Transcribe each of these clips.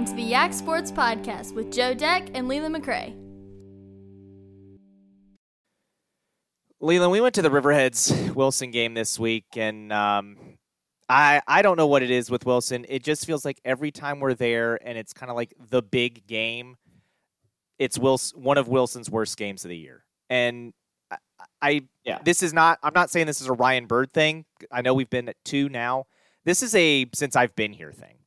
Welcome to the Yak Sports Podcast with Joe Deck and Leland McRae. Leland, we went to the Riverheads Wilson game this week, and um, I I don't know what it is with Wilson. It just feels like every time we're there, and it's kind of like the big game. It's Wilson, one of Wilson's worst games of the year, and I, I yeah. This is not. I'm not saying this is a Ryan Bird thing. I know we've been at two now. This is a since I've been here thing.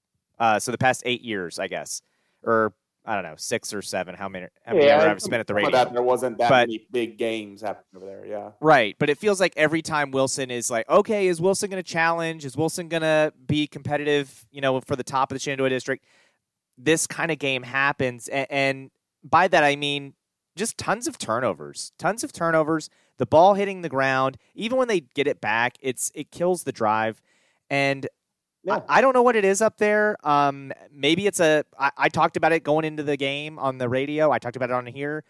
Uh, so the past eight years, I guess, or I don't know, six or seven. How many? How many yeah, I've spent at the radio? That, there wasn't that but, many big games happening over there. Yeah, right. But it feels like every time Wilson is like, okay, is Wilson going to challenge? Is Wilson going to be competitive? You know, for the top of the Shenandoah district. This kind of game happens, and, and by that I mean just tons of turnovers, tons of turnovers. The ball hitting the ground, even when they get it back, it's it kills the drive. And yeah. I, I, don't know what it is up there. Um, maybe it's a. I, I talked about it going into the game on the radio. I talked about it on here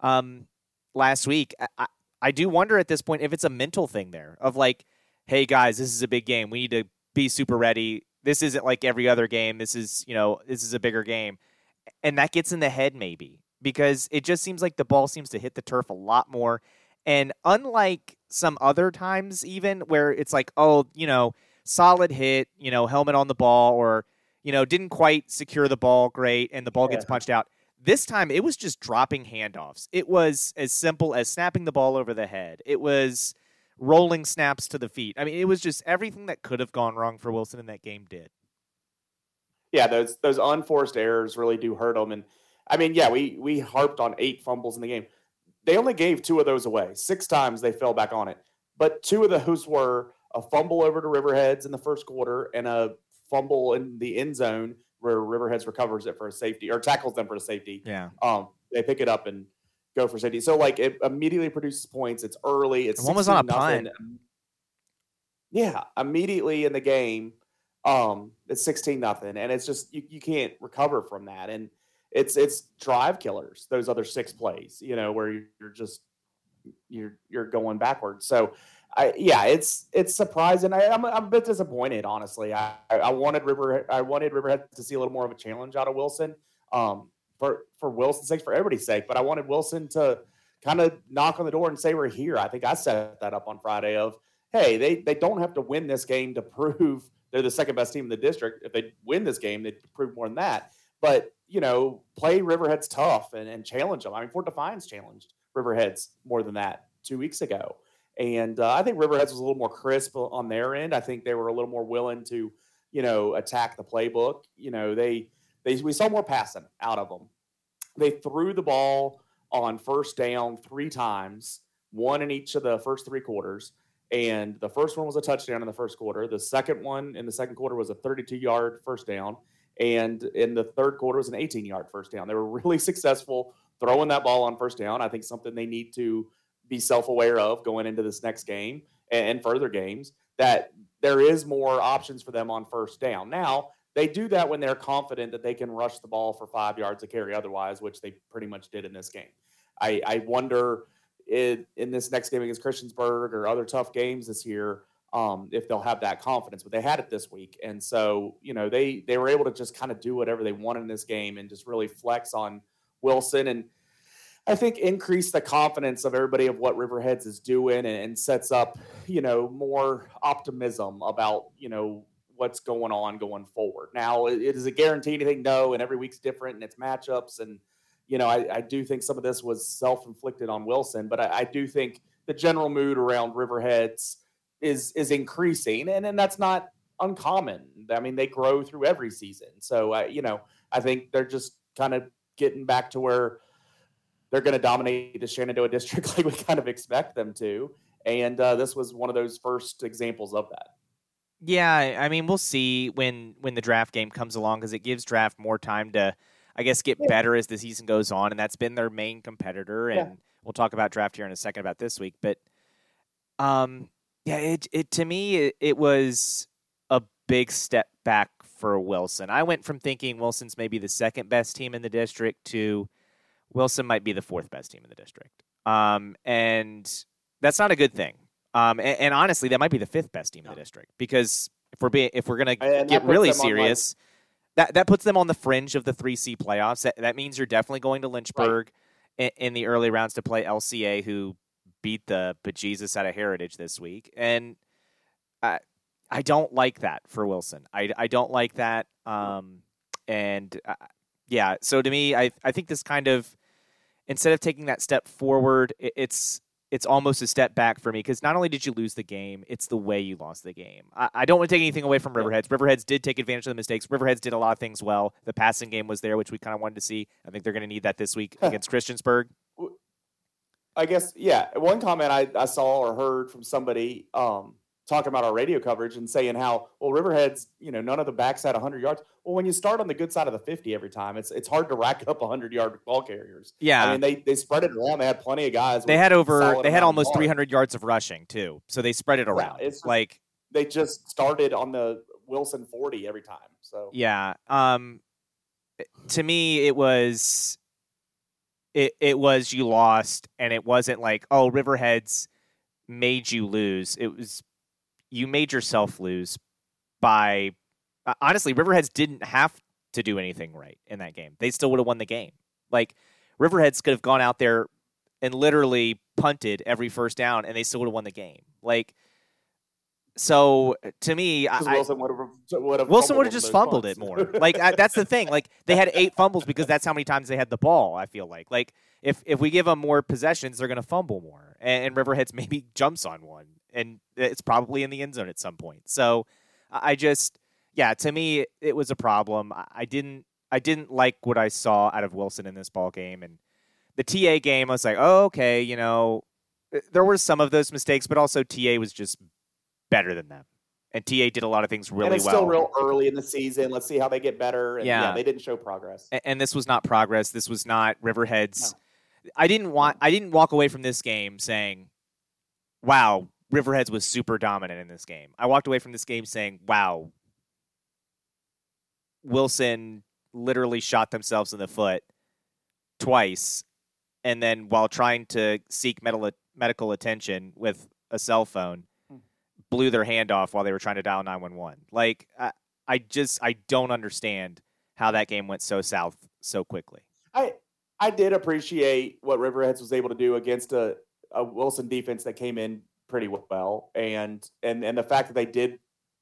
um, last week. I, I do wonder at this point if it's a mental thing there of like, hey guys, this is a big game. We need to be super ready. This isn't like every other game. This is you know this is a bigger game, and that gets in the head maybe because it just seems like the ball seems to hit the turf a lot more. And unlike some other times, even where it's like, oh, you know, solid hit, you know, helmet on the ball, or you know, didn't quite secure the ball great, and the ball yeah. gets punched out. This time, it was just dropping handoffs. It was as simple as snapping the ball over the head. It was rolling snaps to the feet. I mean, it was just everything that could have gone wrong for Wilson in that game did. Yeah, those those unforced errors really do hurt them. And I mean, yeah, we we harped on eight fumbles in the game. They only gave two of those away. Six times they fell back on it, but two of those were a fumble over to Riverheads in the first quarter and a fumble in the end zone where Riverheads recovers it for a safety or tackles them for a safety. Yeah. Um, they pick it up and go for safety. So like it immediately produces points. It's early. It's one was on a punt. Yeah, immediately in the game, um, it's sixteen nothing, and it's just you, you can't recover from that. And it's it's drive killers. Those other six plays, you know, where you're just you're you're going backwards. So I, yeah, it's it's surprising. I, am I'm, I'm a bit disappointed, honestly. I, I wanted River I wanted Riverhead to see a little more of a challenge out of Wilson, um, for for Wilson's sake, for everybody's sake. But I wanted Wilson to kind of knock on the door and say we're here. I think I set that up on Friday. Of hey, they they don't have to win this game to prove they're the second best team in the district. If they win this game, they prove more than that. But you know, play Riverheads tough and, and challenge them. I mean, Fort Defiance challenged Riverheads more than that two weeks ago. And uh, I think Riverheads was a little more crisp on their end. I think they were a little more willing to, you know, attack the playbook. You know, they they we saw more passing out of them. They threw the ball on first down three times, one in each of the first three quarters. And the first one was a touchdown in the first quarter. The second one in the second quarter was a 32 yard first down. And in the third quarter was an 18 yard first down. They were really successful throwing that ball on first down. I think something they need to be self aware of going into this next game and, further games that there is more options for them on first down. Now, they do that when they're confident that they can rush the ball for five yards to carry otherwise, which they pretty much did in this game. I, I wonder in, in this next game against Christiansburg or other tough games this year um, if they'll have that confidence, but they had it this week. And so, you know, they, they were able to just kind of do whatever they wanted in this game and just really flex on Wilson. And I think increase the confidence of everybody of what Riverheads is doing and, and sets up, you know, more optimism about, you know, what's going on going forward. Now, it, it is a guarantee anything? No, and every week's different and it's matchups. And, you know, I, I do think some of this was self inflicted on Wilson, but I, I, do think the general mood around Riverheads is is increasing, and, and that's not uncommon. I mean, they grow through every season. So, you know, I think they're just kind of getting back to where they're going to dominate the Shenandoah district like we kind of expect them to. And uh, this was one of those first examples of that. Yeah, I mean, we'll see when when the draft game comes along because it gives draft more time to, I guess, get yeah. better as the season goes on, and that's been their main competitor. And yeah. we'll talk about draft here in a second about this week, but um, yeah, it it to me it, it was a big step back for Wilson. I went from thinking Wilson's maybe the second best team in the district to Wilson might be the fourth best team in the district. Um, and that's not a good thing. Um, and, and, honestly, that might be the fifth best team in the district because if we're being if we're gonna get really serious, that that puts them on the fringe of the three C playoffs. That, that means you're definitely going to Lynchburg right. in, in, the early rounds to play LCA, who beat the bejesus out of Heritage this week, and I I don't like that for Wilson. I I don't like that. Um, and uh, yeah, so to me, I I think this kind of instead of taking that step forward, it's it's almost a step back for me because not only did you lose the game, it's the way you lost the game. I, I, don't want to take anything away from Riverheads. Riverheads did take advantage of the mistakes. Riverheads did a lot of things well. The passing game was there, which we kind of wanted to see. I think they're going to need that this week against Christiansburg. I guess, yeah. One comment I, I saw or heard from somebody um, talking about our radio coverage and saying how well Riverheads, you know, none of the backs had 100 yards. Well, when you start on the good side of the 50 every time, it's it's hard to rack up 100 yard ball carriers. Yeah, I mean they they spread it around. They had plenty of guys. They had over they had almost 300 yards of rushing too. So they spread it around. Yeah, it's like they just started on the Wilson 40 every time. So yeah, um, to me it was. It, it was you lost, and it wasn't like oh Riverheads made you lose. It was you made yourself lose by uh, honestly riverheads didn't have to do anything right in that game they still would have won the game like riverheads could have gone out there and literally punted every first down and they still would have won the game like so to me, I, Wilson would have Wilson would have just fumbled punts. it more. Like I, that's the thing. Like they had eight fumbles because that's how many times they had the ball. I feel like like if if we give them more possessions, they're going to fumble more, and, and Riverheads maybe jumps on one and it's probably in the end zone at some point. So I just, yeah, to me, it was a problem. I didn't, I didn't like what I saw out of Wilson in this ball game, and the TA game. I was like, oh, okay, you know, eh, there were some of those mistakes, but also TA was just better than them. And TA did a lot of things really and it's well. Still real early in the season. Let's see how they get better. And yeah. yeah they didn't show progress. And, and, this was not progress. This was not Riverheads. No. I didn't want. I didn't walk away from this game saying, "Wow, Riverheads was super dominant in this game. I walked away from this game saying, wow, Wilson literally shot themselves in the foot twice. And then while trying to seek medical attention with a cell phone, hmm. blew their hand off while they were trying to dial 911. Like, I, I just, I don't understand how that game went so south so quickly. I, I did appreciate what Riverheads was able to do against a, a Wilson defense that came in pretty well, and and and the fact that they did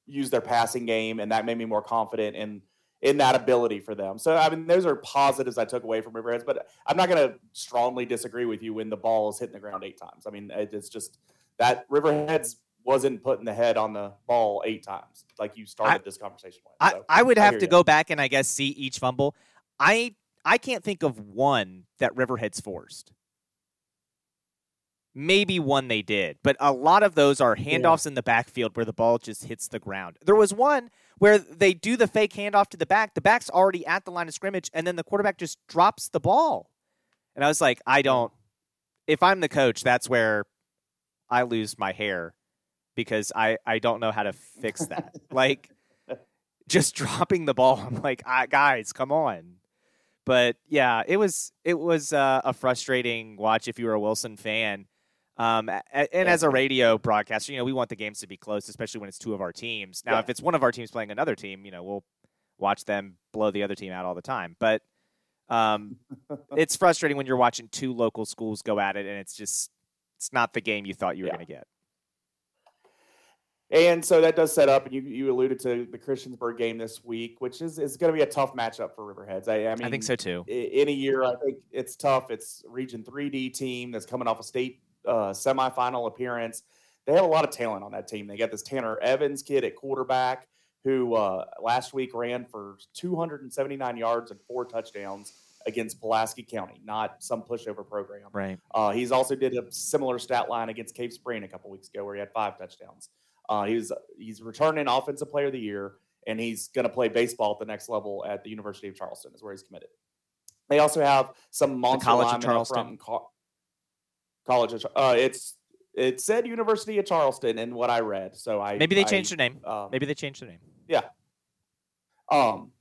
use their passing game, and that made me more confident in in that ability for them. So I mean, those are positives I took away from Riverheads, but I'm not going to strongly disagree with you when the ball is hitting the ground eight times. I mean, it's just that Riverheads wasn't putting the head on the ball eight times like you started I, this conversation with. So, I, I would I have to you. go back and I guess see each fumble. I I can't think of one that Riverheads forced maybe one they did, but a lot of those are handoffs yeah. in the backfield where the ball just hits the ground. There was one where they do the fake handoff to the back. The back's already at the line of scrimmage, and then the quarterback just drops the ball. And I was like, I don't. If I'm the coach, that's where I lose my hair because I I don't know how to fix that. like just dropping the ball. I'm like, ah, guys, come on. But yeah, it was it was uh, a frustrating watch if you were a Wilson fan um, and as a radio broadcaster, you know, we want the games to be close, especially when it's two of our teams. Now, yeah. if it's one of our teams playing another team, you know, we'll watch them blow the other team out all the time. But um, it's frustrating when you're watching two local schools go at it, and it's just it's not the game you thought you were yeah. going to get. And so that does set up, and you, you alluded to the Christiansburg game this week, which is, is going to be a tough matchup for Riverheads. I, I mean, I think so too. In a year, I think it's tough. It's Region 3D team that's coming off a state uh, semifinal appearance. They have a lot of talent on that team. They got this Tanner Evans kid at quarterback who uh, last week ran for 279 yards and four touchdowns against Pulaski County, not some pushover program. Right. Uh, he's also did a similar stat line against Cave Spring a couple weeks ago where he had five touchdowns. Uh, he's he's returning Offensive Player of the Year, and he's going to play baseball at the next level at the University of Charleston, is where he's committed. They also have some monster the College of Charleston. College of uh, it's it said University of Charleston in what I read. So I maybe they changed I, their name. Um, maybe they changed their name. Yeah. Um,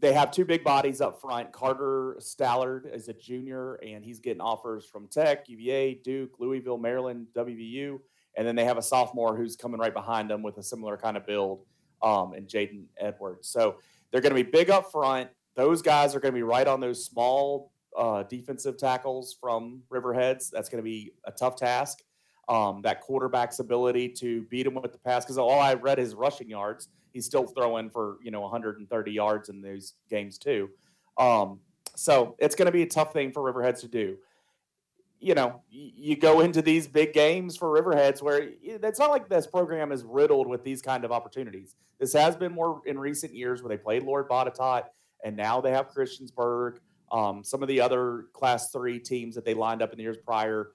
they have two big bodies up front. Carter Stallard is a junior, and he's getting offers from Tech, UVA, Duke, Louisville, Maryland, WVU, and then they have a sophomore who's coming right behind them with a similar kind of build, um, and Jaden Edwards. So They're going to be big up front. Those guys are going to be right on those small uh, defensive tackles from Riverheads. That's going to be a tough task. Um, that quarterback's ability to beat him with the pass, because all I read is rushing yards. He's still throwing for you know 130 yards in those games too. Um, so it's going to be a tough thing for Riverheads to do. You know, you go into these big games for Riverheads where it's not like this program is riddled with these kind of opportunities. This has been more in recent years where they played Lord Botetourt and now they have Christiansburg. Um, some of the other Class Three teams that they lined up in the years prior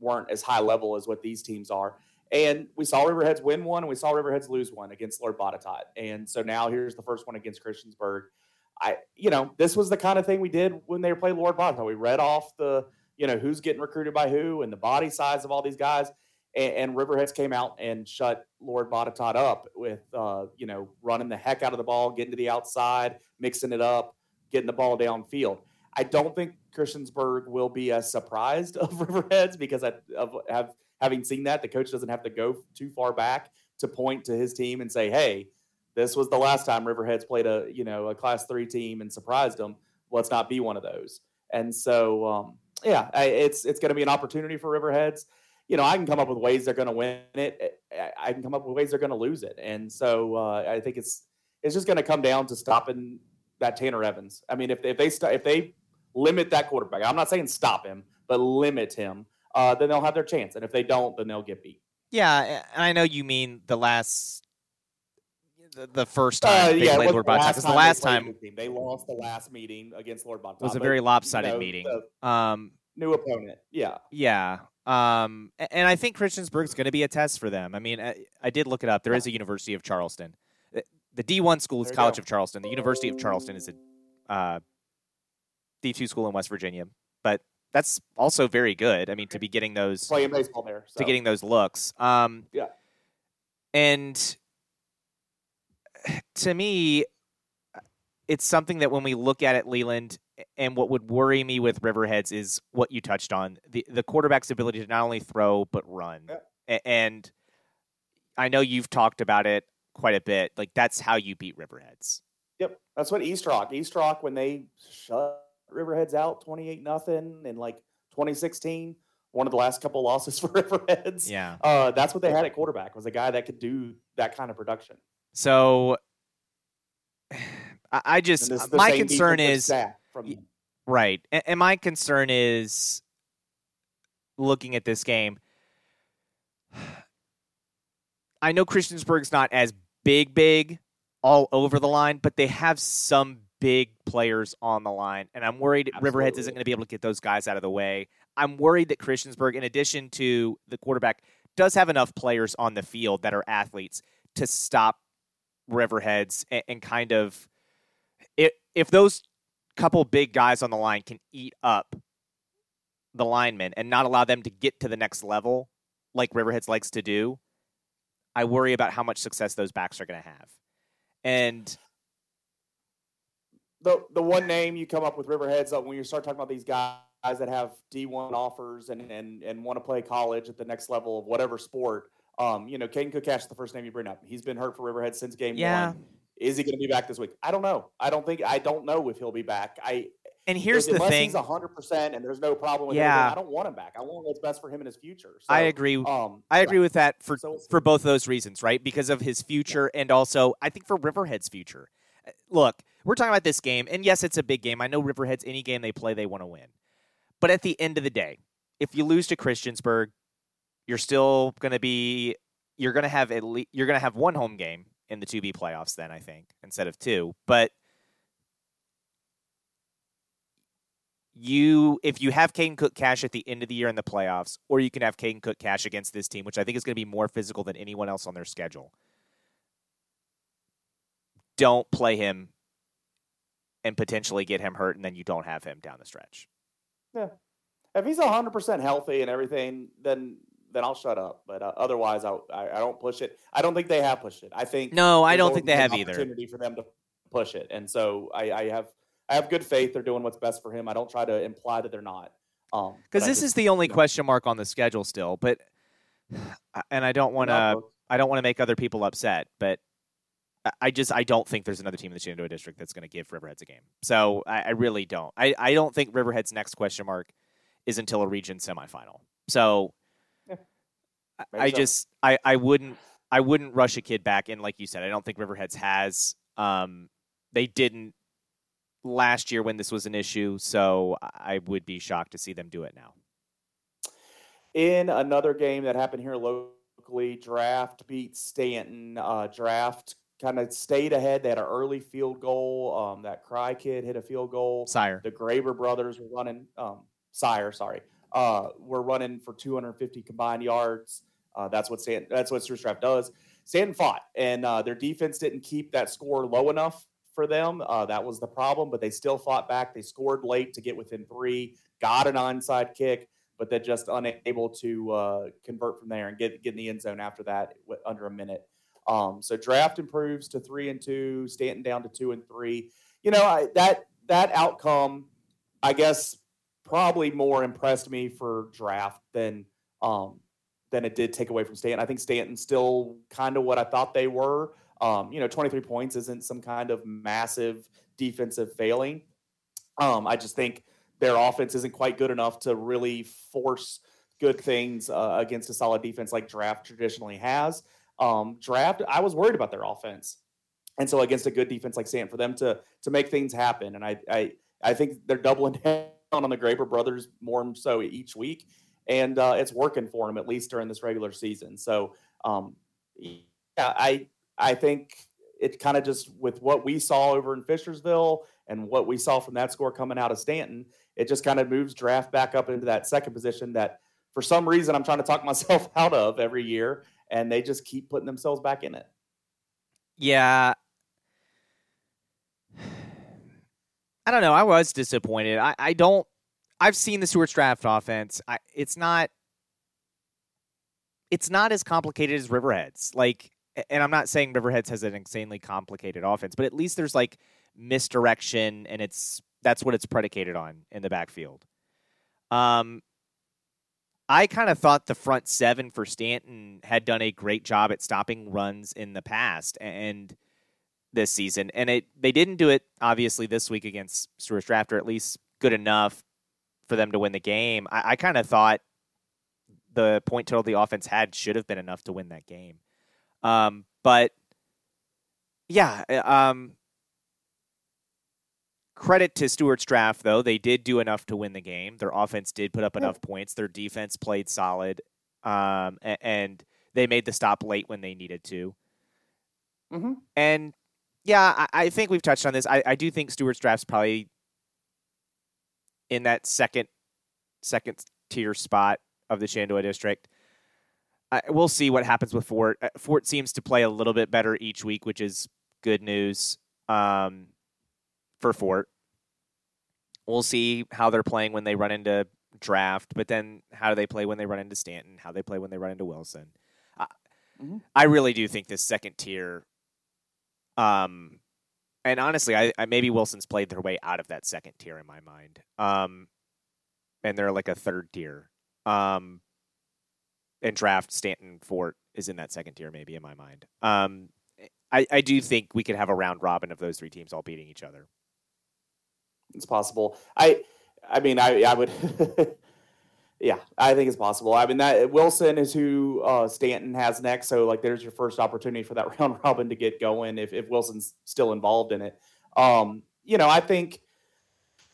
weren't as high level as what these teams are. And we saw Riverheads win one, and we saw Riverheads lose one against Lord Botetourt. And so now here's the first one against Christiansburg. I, you know, this was the kind of thing we did when they played Lord Botetourt. We read off the, you know, who's getting recruited by who and the body size of all these guys. And, and Riverheads came out and shut Lord Botetourt up with, uh, you know, running the heck out of the ball, getting to the outside, mixing it up, getting the ball downfield. I don't think Christiansburg will be as surprised of Riverheads because I of, have having seen that the coach doesn't have to go too far back to point to his team and say, "Hey, this was the last time Riverheads played a you know a Class Three team and surprised them. Let's not be one of those." And so, um, yeah, it's it's going to be an opportunity for Riverheads. You know, I can come up with ways they're going to win it. I can come up with ways they're going to lose it. And so, uh, I think it's it's just going to come down to stopping that Tanner Evans. I mean, if if they st- if they limit that quarterback, I'm not saying stop him, but limit him, uh, then they'll have their chance. And if they don't, then they'll get beat. Yeah, and I know you mean the last, the, the first time uh, they yeah, played Lord Botetourt. Because the last time the they lost the last meeting against Lord. It was a very lopsided you know, meeting. Um, new opponent. Yeah. Yeah. Um, and I think Christiansburg's going to be a test for them. I mean, I, I, did look it up. There is a University of Charleston. The D1 school is College go. of Charleston. The University of Charleston is a uh, D2 school in West Virginia. But that's also very good. I mean, to be getting those playing baseball there, so. to getting those looks. Um, yeah, and to me, it's something that when we look at it, Leland, and what would worry me with Riverheads is what you touched on the the quarterback's ability to not only throw but run. Yeah. And I know you've talked about it quite a bit. Like that's how you beat Riverheads. Yep, that's what East Rock. East Rock when they shut Riverheads out 28 nothing in like 2016. One of the last couple losses for Riverheads. Yeah. Uh, that's what they had at quarterback was a guy that could do that kind of production. So I just my concern is from right, and, and my concern is looking at this game. I know Christiansburg's not as big, big all over the line, but they have some big players on the line, and I'm worried Absolutely. Riverheads isn't going to be able to get those guys out of the way. I'm worried that Christiansburg, in addition to the quarterback, does have enough players on the field that are athletes to stop Riverheads and, and kind of if if those couple big guys on the line can eat up the linemen and not allow them to get to the next level like Riverheads likes to do, I worry about how much success those backs are going to have. And the the one name you come up with Riverheads when you start talking about these guys that have D1 offers and and and want to play college at the next level of whatever sport. Um, you know, Caden Cook Cash is the first name you bring up. He's been hurt for Riverhead since game yeah. one. Is he going to be back this week? I don't know. I don't think I don't know if he'll be back. I and here's the thing: he's hundred percent, and there's no problem with yeah. I don't want him back. I want what's best for him in his future. So, I agree. Um, I agree yeah. with that for so for both of those reasons, right? Because of his future, yeah. and also I think for Riverhead's future. Look, we're talking about this game, and yes, it's a big game. I know Riverhead's any game they play, they want to win. But at the end of the day, if you lose to Christiansburg, you're still going to be you're going to have at least you're going to have one home game in the 2B playoffs then I think instead of two. But you if you have Caden Cook Cash at the end of the year in the playoffs, or you can have Caden Cook Cash against this team, which I think is going to be more physical than anyone else on their schedule don't play him and potentially get him hurt, and then you don't have him down the stretch. Yeah, if he's hundred percent healthy and everything, then then I'll shut up. But uh, otherwise, I, I, I don't push it. I don't think they have pushed it. I think no, I don't think they have either. Opportunity for them to push it, and so I, I have I have good faith they're doing what's best for him. I don't try to imply that they're not. Um, because this just, is the only you know, question mark on the schedule still, but and I don't want to I don't want to make other people upset, but I just I don't think there's another team in the Shenandoah District that's going to give Riverheads a game. So I, I, really don't. I, I don't think Riverhead's next question mark is until a region semifinal. So yeah, I, so. just I, I wouldn't I wouldn't rush a kid back. And like you said, I don't think Riverheads has. Um, they didn't last year when this was an issue, so I would be shocked to see them do it now. In another game that happened here locally, Draft beat Staunton. Uh, Draft kind of stayed ahead. They had an early field goal. Um, that Cry kid hit a field goal. Sire. The Graber brothers were running. Um, Sire, sorry. Uh, we're running for 250 combined yards. Uh, that's what Staunton, that's what Stuarts Draft does. Staunton fought, and uh, their defense didn't keep that score low enough for them. Uh, that was the problem, but they still fought back. They scored late to get within three, got an onside kick, but they're just unable to uh, convert from there and get, get in the end zone after that under a minute. Um, so draft improves to three and two, Staunton down to two and three. You know, I, that that outcome, I guess, probably more impressed me for draft than um, than it did take away from Staunton. I think Staunton's still kind of what I thought they were. Um, you know, 23 points isn't some kind of massive defensive failing. Um, I just think their offense isn't quite good enough to really force good things uh, against a solid defense like draft traditionally has. Um, draft, I was worried about their offense, and so against a good defense like Staunton, for them to to make things happen, and I I I think they're doubling down on the Graber brothers more so each week, and uh, it's working for them at least during this regular season. So um, yeah, I I think it kind of just with what we saw over in Fishersville and what we saw from that score coming out of Staunton, it just kind of moves draft back up into that second position that for some reason I'm trying to talk myself out of every year, and they just keep putting themselves back in it. Yeah. I don't know. I was disappointed. I, I don't I've seen the Stuarts draft offense. I, it's not it's not as complicated as Riverheads. Like and I'm not saying Riverheads has an insanely complicated offense, but at least there's like misdirection and it's that's what it's predicated on in the backfield. Um I kind of thought the front seven for Staunton had done a great job at stopping runs in the past and this season. And it they didn't do it obviously this week against Stuarts Drafter, at least good enough for them to win the game. I, I kind of thought the point total the offense had should have been enough to win that game. Um, but yeah, uh, um, credit to Stuarts draft though they did do enough to win the game. Their offense did put up yeah. enough points. Their defense played solid, um, and, they made the stop late when they needed to. Mm-hmm. And yeah, I, I, think we've touched on this. I, I do think Stuarts draft's probably in that second second tier spot of the Shenandoah district. I, we'll see what happens with Fort. Uh, Fort seems to play a little bit better each week, which is good news um, for Fort. We'll see how they're playing when they run into draft, but then how do they play when they run into Staunton? How they play when they run into Wilson? mm-hmm. I really do think this second tier um, and honestly, I, I, maybe Wilson's played their way out of that second tier in my mind. Um, and they're like a third tier. Um, and draft Staunton Fort is in that second tier, maybe in my mind. Um, I, I do think we could have a round robin of those three teams all beating each other. It's possible. I, I mean, I, I would. Yeah, I think it's possible. I mean, that Wilson is who uh, Staunton has next, so like, there's your first opportunity for that round robin to get going if if Wilson's still involved in it. Um, you know, I think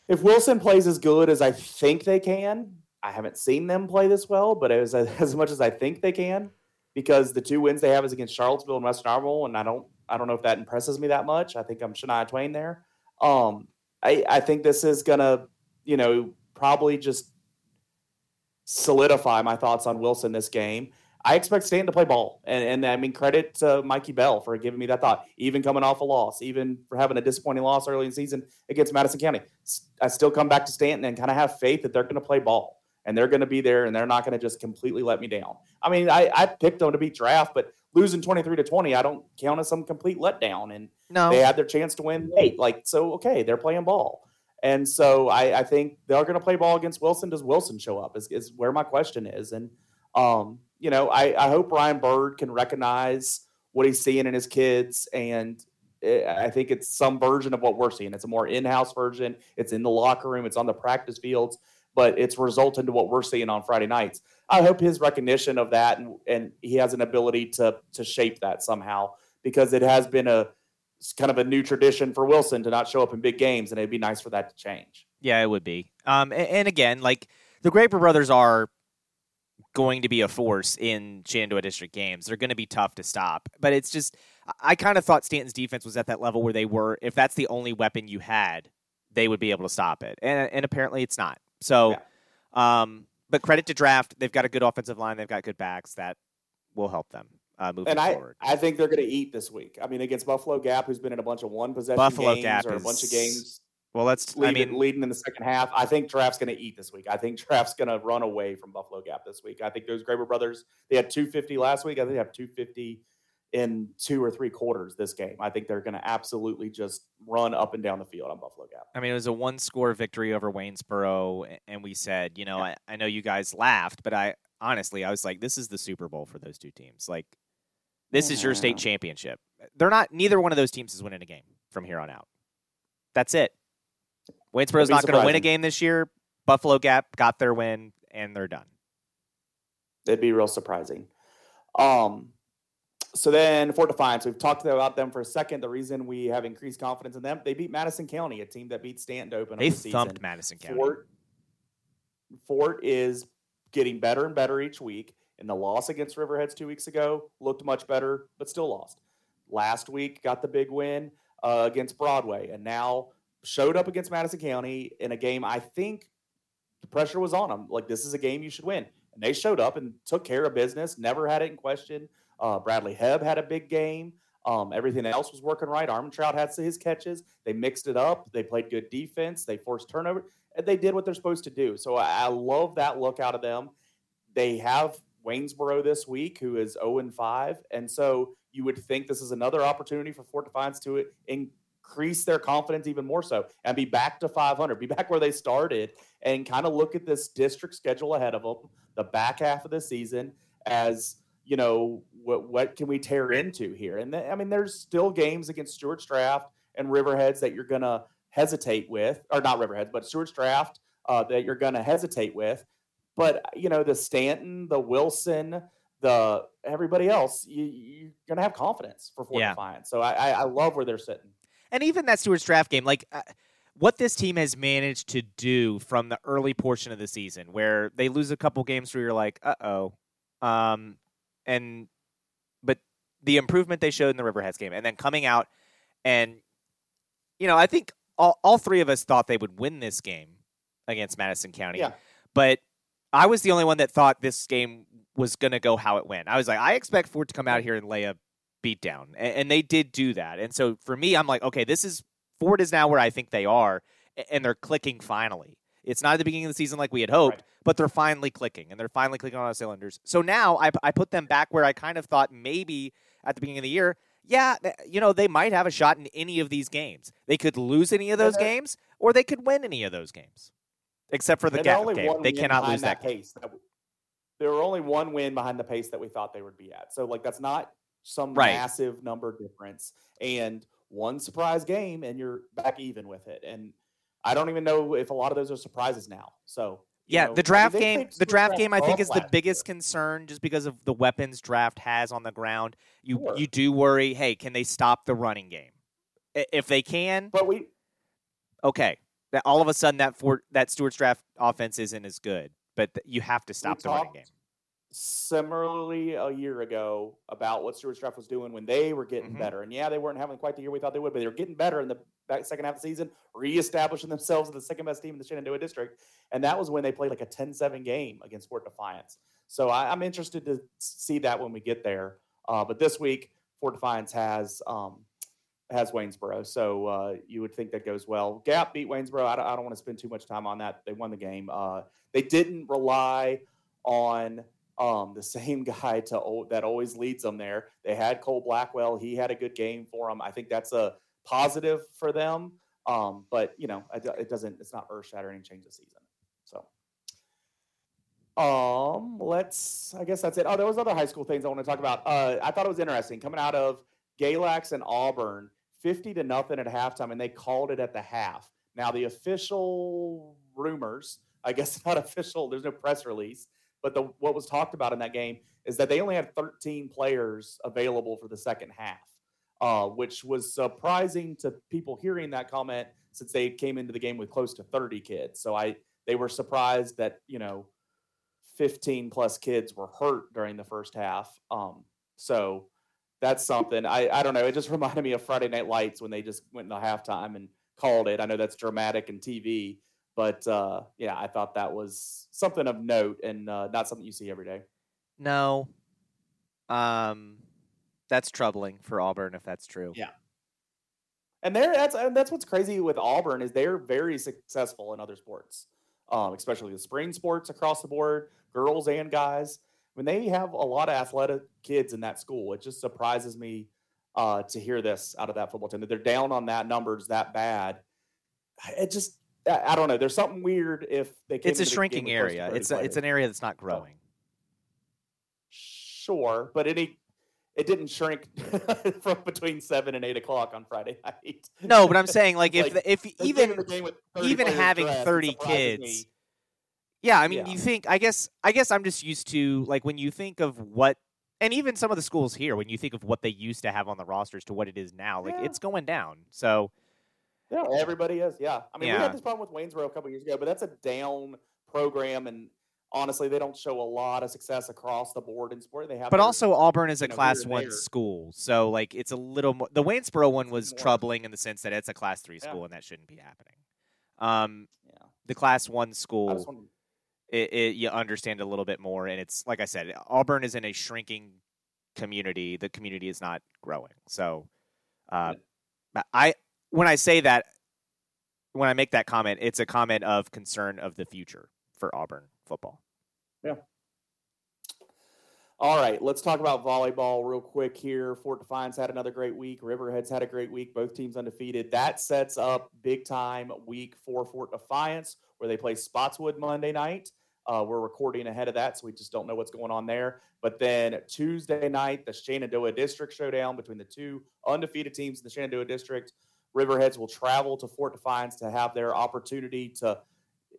if Wilson plays as good as I think they can, I haven't seen them play this well, but as as much as I think they can, because the two wins they have is against Charlottesville and Western Albemarle, and I don't I don't know if that impresses me that much. I think I'm Shania Twain there. Um, I I think this is gonna you know probably just solidify my thoughts on Wilson this game. I expect Staunton to play ball, and, and I mean credit to Mikey Bell for giving me that thought. Even coming off a loss, even for having a disappointing loss early in the season against Madison County, I still come back to Staunton and kind of have faith that they're going to play ball and they're going to be there and they're not going to just completely let me down. I mean, I, I picked them to beat draft, but losing twenty three to twenty, I don't count as some complete letdown. And no. they had their chance to win late, like so. Okay, they're playing ball. And so I, I think they're going to play ball against Wilson. Does Wilson show up? Is, is where my question is. And, um, you know, I, I hope Ryan Bird can recognize what he's seeing in his kids, and it, I think it's some version of what we're seeing. It's a more in-house version. It's in the locker room. It's on the practice fields, but it's resulting to what we're seeing on Friday nights. I hope his recognition of that and, and he has an ability to to shape that somehow because it has been a kind of a new tradition for Wilson to not show up in big games, and it'd be nice for that to change. Yeah, it would be. Um, and, and again, like the Graber brothers are going to be a force in Shenandoah District games. They're going to be tough to stop. But it's just, I kind of thought Staunton's defense was at that level where they were, if that's the only weapon you had, they would be able to stop it. And, and apparently it's not. So, yeah. um, but credit to draft. They've got a good offensive line. They've got good backs that will help them. Uh, moving and I, forward. I think they're going to eat this week. I mean, against Buffalo Gap, who's been in a bunch of one possession Buffalo games Gap or is, a bunch of games well, let's. Leading, I mean, leading in the second half. I think Draft's going to eat this week. I think Draft's going to run away from Buffalo Gap this week. I think those Graber brothers. They had 250 last week. I think they have 250 in two or three quarters this game. I think they're going to absolutely just run up and down the field on Buffalo Gap. I mean, it was a one score victory over Waynesboro, and we said, you know, yeah. I, I know you guys laughed, but I honestly, I was like, this is the Super Bowl for those two teams. Like, this yeah. is your state championship. They're not. Neither one of those teams is winning a game from here on out. That's it. Waynesboro's not going to win a game this year. Buffalo Gap got their win and they're done. It'd be real surprising. Um, so then Fort Defiance, we've talked about them for a second. The reason we have increased confidence in them, they beat Madison County, a team that beat Staunton to open they up the thumped season. Madison County. Fort, Fort is getting better and better each week. And the loss against Riverheads two weeks ago looked much better, but still lost. Last week got the big win uh, against Broadway, and now showed up against Madison County in a game I think the pressure was on them. Like, this is a game you should win. And they showed up and took care of business, never had it in question. Uh, Bradley Hebb had a big game. Um, everything else was working right. Armentrout had his catches. They mixed it up. They played good defense. They forced turnover. And they did what they're supposed to do. So I, I love that look out of them. They have Waynesboro this week, who is 0 and 5. And so you would think this is another opportunity for Fort Defiance to increase their confidence even more so and be back to 500, be back where they started, and kind of look at this district schedule ahead of them, the back half of the season, as you know, what what can we tear into here? And I mean, there's still games against Stuarts Draft and Riverheads that you're gonna hesitate with, or not Riverheads, but Stuarts Draft uh, that you're gonna hesitate with. But you know, the Staunton, the Wilson, the everybody else, you, are gonna have confidence for Fort yeah. Defiance. So I, I love where they're sitting and even that Stuarts draft game, like uh, what this team has managed to do from the early portion of the season, where they lose a couple games where you're like, uh oh, um, and but the improvement they showed in the Riverheads game, and then coming out and you know, I think all all three of us thought they would win this game against Madison County, yeah. but I was the only one that thought this game was going to go how it went. I was like, I expect Fort to come out here and lay a beatdown, and, and they did do that. And so for me, I'm like, okay, this is Fort is now where I think they are, and they're clicking finally. It's not at the beginning of the season like we had hoped, right. but they're finally clicking, and they're finally clicking on all cylinders. So now I, I put them back where I kind of thought maybe at the beginning of the year, yeah, you know, they might have a shot in any of these games. They could lose any of those games, or they could win any of those games, except for the gap game. They cannot lose that, that pace. There were only one win behind the pace that we thought they would be at. So, like, that's not some right. massive number difference and one surprise game and you're back even with it. And I don't even know if a lot of those are surprises now. So yeah, know, the draft I mean, game, the draft game, I think is the biggest year. concern, just because of the weapons draft has on the ground. You sure. you do worry, hey, can they stop the running game? If they can, but we okay. That all of a sudden that for that Stuarts draft offense isn't as good, but you have to stop the running game similarly a year ago about what Stuarts Draft was doing when they were getting mm-hmm. better. And yeah, they weren't having quite the year we thought they would, but they were getting better in the back second half of the season, reestablishing themselves as the second best team in the Shenandoah district. And that was when they played like a 10 7 game against Fort Defiance. So I, am interested to see that when we get there. Uh, but this week, Fort Defiance has. Um, has Waynesboro, so uh, you would think that goes well. Gap beat Waynesboro. I don't, I don't want to spend too much time on that. They won the game. Uh, they didn't rely on um, the same guy to that always leads them there. They had Cole Blackwell; he had a good game for them. I think that's a positive for them. Um, but you know, it, doesn't. It's not earth shattering change the season. So Um, let's. I guess that's it. Oh, there was other high school things I want to talk about. Uh, I thought it was interesting coming out of Galax and Auburn, fifty to nothing at halftime, and they called it at the half. Now the official rumors, I guess not official. There's no press release, but the what was talked about in that game is that they only had 13 players available for the second half, uh, which was surprising to people hearing that comment since they came into the game with close to 30 kids. So I they were surprised that you know 15 plus kids were hurt during the first half. Um, so that's something I, I don't know. It just reminded me of Friday Night Lights when they just went into halftime and called it. I know that's dramatic and TV, but uh, yeah, I thought that was something of note and uh, not something you see every day. No. Um, that's troubling for Auburn if that's true. Yeah. And there, that's and that's what's crazy with Auburn is they're very successful in other sports, um, especially the spring sports across the board, girls and guys. When they have a lot of athletic kids in that school, it just surprises me uh, to hear this out of that football team that they're down on that numbers that bad. It just, I don't know. There's something weird if they. Can It's a shrinking area. It's a, it's an area that's not growing. Sure, but any it didn't shrink from between seven and eight o'clock on Friday night. No, but I'm saying like if like, if even even having dressed, thirty kids. Me. Yeah, I mean, Yeah. you think I guess I guess I'm just used to like when you think of what and even some of the schools here when you think of what they used to have on the rosters to what it is now, like Yeah. it's going down. So Yeah, everybody is. Yeah, I mean, we had this problem with Waynesboro a couple years ago, but that's a down program, and honestly, they don't show a lot of success across the board in sport. They have, but their- also Auburn is a know, class one there. school, so like it's a little more. The Waynesboro one was more. troubling in the sense that it's a class three Yeah. school and that shouldn't be happening. Um, yeah. the class one school, just it, it, you understand a little bit more, and it's like I said, Auburn is in a shrinking community. The community is not growing. So, uh, but I when I say that, when I make that comment, it's a comment of concern of the future for Auburn football. Yeah. All right, let's talk about volleyball real quick here. Fort Defiance had another great week. Riverhead's had a great week. Both teams undefeated. That sets up big time week for Fort Defiance, where they play Spotswood Monday night. Uh, we're recording ahead of that, so we just don't know what's going on there. But then Tuesday night, the Shenandoah District showdown between the two undefeated teams in the Shenandoah District. Riverheads will travel to Fort Defiance to have their opportunity to,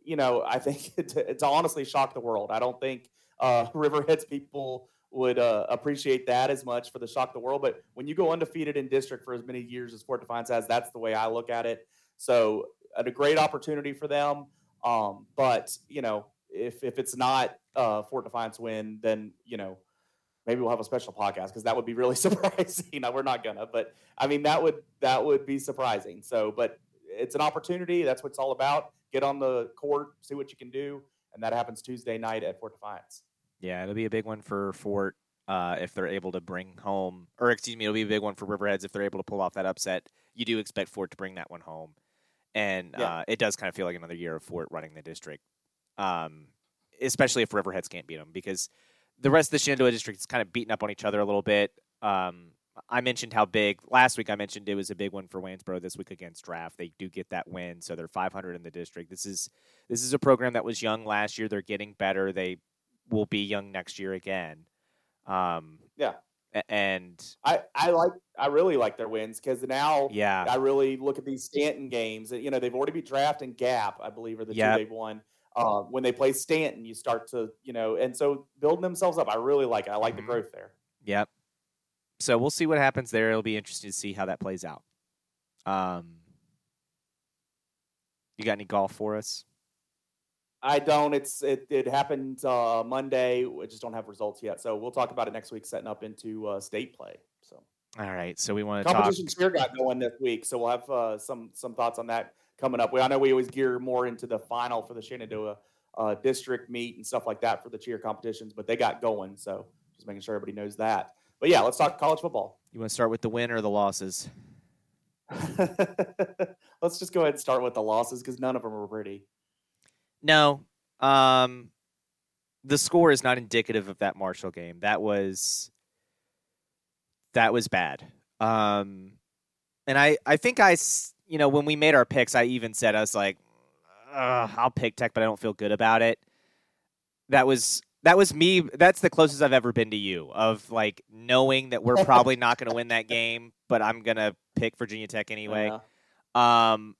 you know, I think to, honestly shock the world. I don't think uh, Riverheads people would uh, appreciate that as much for the shock the world. But when you go undefeated in district for as many years as Fort Defiance has, that's the way I look at it. So uh, a great opportunity for them. Um, but you know, if if it's not uh, Fort Defiance win, then you know maybe we'll have a special podcast because that would be really surprising. no, we're not gonna, but I mean that would that would be surprising. So, but it's an opportunity. That's what it's all about. Get on the court, see what you can do, and that happens Tuesday night at Fort Defiance. Yeah, it'll be a big one for Fort uh, if they're able to bring home, or excuse me, it'll be a big one for Riverheads if they're able to pull off that upset. You do expect Fort to bring that one home, and Yeah. uh, it does kind of feel like another year of Fort running the district, um, especially if Riverheads can't beat them because the rest of the Shenandoah district is kind of beating up on each other a little bit. Um, I mentioned how big last week. I mentioned it was a big one for Waynesboro this week against Draft. They do get that win, so they're 500 in the district. This is this is a program that was young last year. They're getting better. They will be young next year again. Um, Yeah. and I, I like I really like their wins because now yeah, I really look at these Staunton games. You know, they've already beat Draft and Gap, I believe, are the Yep. two they've won. Uh, when they play Staunton, you start to, you know, and so building themselves up. I really like it. I like Mhm. the growth there. yep. So we'll see what happens there. It'll be interesting to see how that plays out. Um, you got any golf for us? I don't. It's it. It happened uh, Monday. We just don't have results yet, so we'll talk about it next week, setting up into uh, state play. So All right. So we want to talk. competition cheer got going this week, so we'll have uh, some some thoughts on that coming up. We I know we always gear more into the final for the Shenandoah uh, district meet and stuff like that for the cheer competitions, but they got going, so just making sure everybody knows that. But yeah, let's talk college football. You want to start with the win or the losses? let's just go ahead and start with the losses because none of them were pretty. No. Um, the score is not indicative of that Marshall game. That was that was bad. Um, and I I think I you know when we made our picks, I even said I was like, I'll pick Tech, but I don't feel good about it. that was that was me. That's the closest I've ever been to you of like knowing that we're probably not going to win that game, but I'm gonna pick Virginia Tech anyway. Yeah. Um,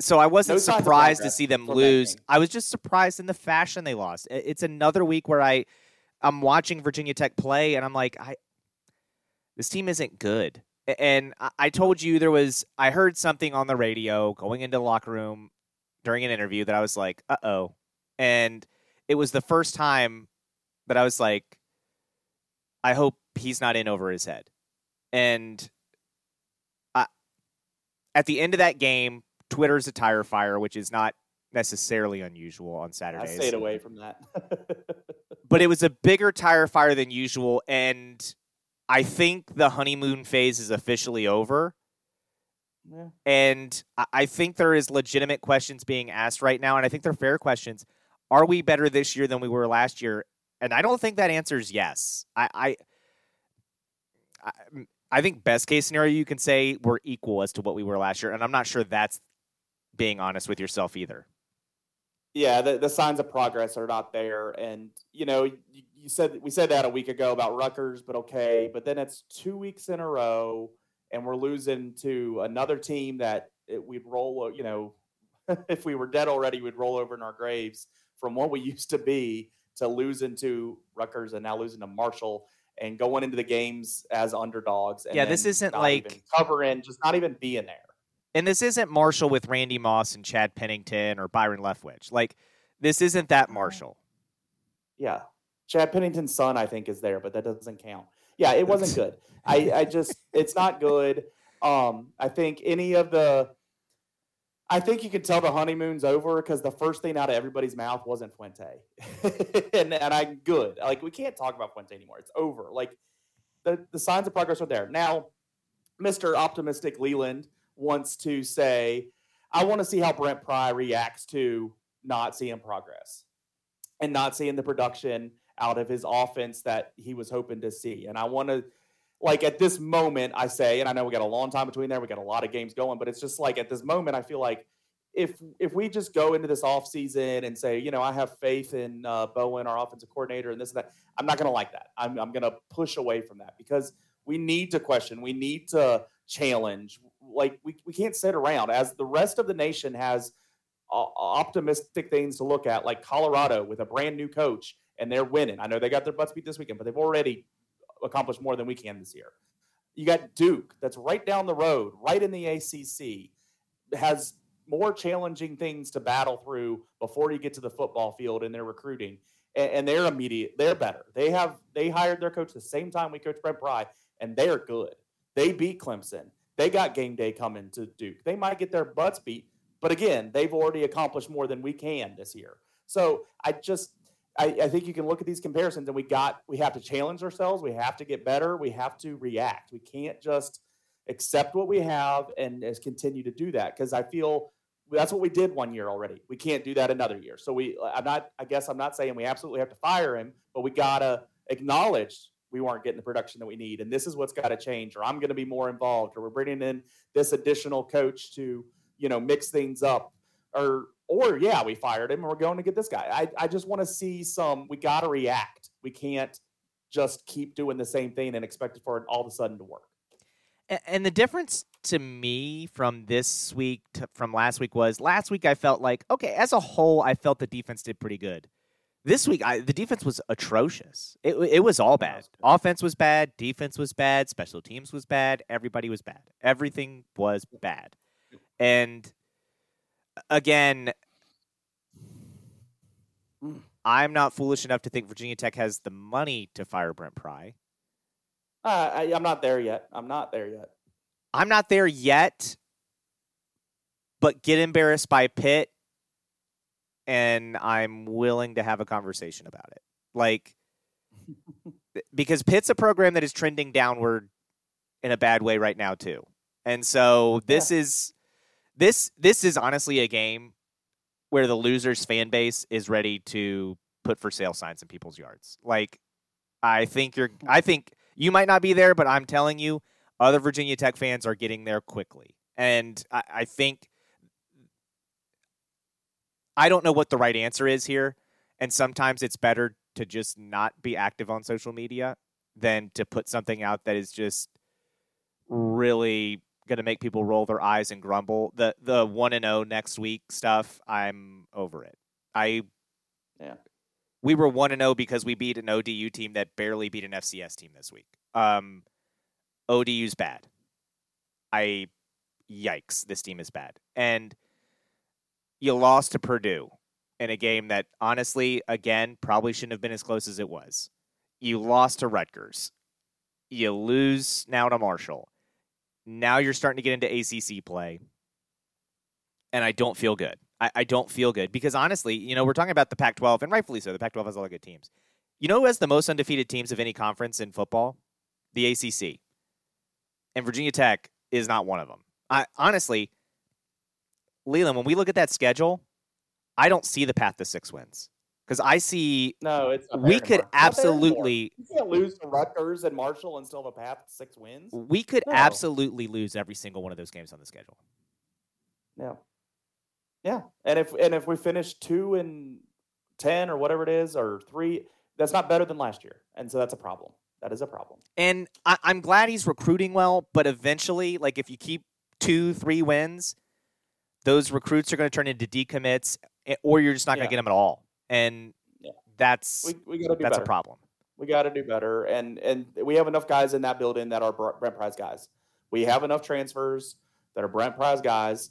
so I wasn't No surprised to see them lose. I was just surprised in the fashion they lost. It's another week where I I'm watching Virginia Tech play and I'm like, I this team isn't good. And I- I told you there was I heard something on the radio going into the locker room during an interview that I was like, uh oh. And it was the first time that I was like, I hope he's not in over his head. And I, at the end of that game, Twitter's a tire fire, which is not necessarily unusual on I Saturdays. stayed away from that. But it was a bigger tire fire than usual, and I think the honeymoon phase is officially over. yeah. And I- think there is legitimate questions being asked right now, and I think they're fair questions. Are we better this year than we were last year? And I don't think that answer is yes. I, I, I, I think best case scenario you can say we're equal as to what we were last year, and I'm not sure that's being honest with yourself either. yeah, the, the signs of progress are not there. And you know, you, you said we said that a week ago about Rutgers, but okay. But then it's two weeks in a row, and we're losing to another team that it, we'd roll. o- You know, if we were dead already, we'd roll over in our graves from what we used to be to losing to Rutgers and now losing to Marshall and going into the games as underdogs. And Yeah, this isn't like- covering, just not even being there. And this isn't Marshall with Randy Moss and Chad Pennington or Byron Leftwich. Like, this isn't that Marshall. Yeah. Chad Pennington's son, I think, is there, but that doesn't count. Yeah, it wasn't good. I, I just, it's not good. Um, I think any of the, I think you could tell the honeymoon's over because the first thing out of everybody's mouth wasn't Fuente, and and I'm good. Like we can't talk about Fuente anymore. It's over. Like the the signs of progress are there now. Mister Optimistic Leland wants to say, I want to see how Brent Pry reacts to not seeing progress and not seeing the production out of his offense that he was hoping to see. And I want to, like, at this moment, I say, and I know we got a long time between there, we got a lot of games going, but it's just like at this moment, I feel like if if we just go into this off season and say, you know, I have faith in uh, Bowen, our offensive coordinator, and this and that, I'm not going to like that. I'm, I'm going to push away from that because we need to question, we need to challenge. Like, we, we can't sit around as the rest of the nation has optimistic things to look at, like Colorado with a brand new coach and they're winning. I know they got their butts beat this weekend, but they've already accomplished more than we can this year. You got Duke, that's right down the road, right in the ACC, has more challenging things to battle through before you get to the football field in their recruiting, and, and they're immediate. They're better. They have they hired their coach the same time we coached Brent Pry, and they are good. They beat Clemson. They got game day coming to Duke. They might get their butts beat, but again, they've already accomplished more than we can this year. So I just I, I think you can look at these comparisons and we got we have to challenge ourselves. We have to get better. We have to react. We can't just accept what we have and as continue to do that because I feel that's what we did one year already. We can't do that another year. So we I'm not I guess I'm not saying we absolutely have to fire him, but we gotta acknowledge we weren't getting the production that we need, and this is what's got to change, or I'm going to be more involved, or we're bringing in this additional coach to you know mix things up, or or yeah, we fired him and we're going to get this guy. I, I just want to see some. We got to react. We can't just keep doing the same thing and expect it for it all of a sudden to work. And the difference to me from this week to, from last week was last week I felt like okay, as a whole, I felt the defense did pretty good. This week, I, the defense was atrocious. It it was all bad. Offense was bad. Defense was bad. Special teams was bad. Everybody was bad. Everything was bad. And again, Mm. I'm not foolish enough to think Virginia Tech has the money to fire Brent Pry. Uh, I, I'm not there yet. I'm not there yet. I'm not there yet, but get embarrassed by Pitt, and I'm willing to have a conversation about it. Like, because Pitt's a program that is trending downward in a bad way right now too, and so this is this this is honestly a game where the losers fan base is ready to put for sale signs in people's yards. Like, I think you're. I think you might not be there, but I'm telling you, other Virginia Tech fans are getting there quickly, and I, I think I don't know what the right answer is here, and sometimes it's better to just not be active on social media than to put something out that is just really going to make people roll their eyes and grumble. The the 1 and 0 next week stuff, I'm over it. I Yeah. We were 1 and 0 because we beat an ODU team that barely beat an FCS team this week. Um ODU's bad. I yikes, this team is bad. And you lost to Purdue in a game that honestly, again, probably shouldn't have been as close as it was. You lost to Rutgers. You lose now to Marshall. Now you're starting to get into ACC play. And I don't feel good. I, I don't feel good because honestly, you know, we're talking about the Pac 12, and rightfully so. The Pac 12 has a lot of good teams. You know who has the most undefeated teams of any conference in football? The ACC. And Virginia Tech is not one of them. I honestly, Leland, when we look at that schedule, I don't see the path to six wins because I see No, it's we could anymore. Not there anymore. absolutely You can't lose to Rutgers and Marshall and still have a path to six wins. we could No. absolutely lose every single one of those games on the schedule. Yeah. Yeah. And if and if we finish two and ten or whatever it is, or three, that's not better than last year. And so that's a problem. That is a problem. And I, I'm glad he's recruiting well, but eventually, like if you keep two, three wins, those recruits are going to turn into decommits, eh, or you're just not going to get them at all. And Yeah. that's We we that's better. a problem. We gotta do better. And and we have enough guys in that building that are Brent Pry's guys. We have enough transfers that are Brent Pry's guys.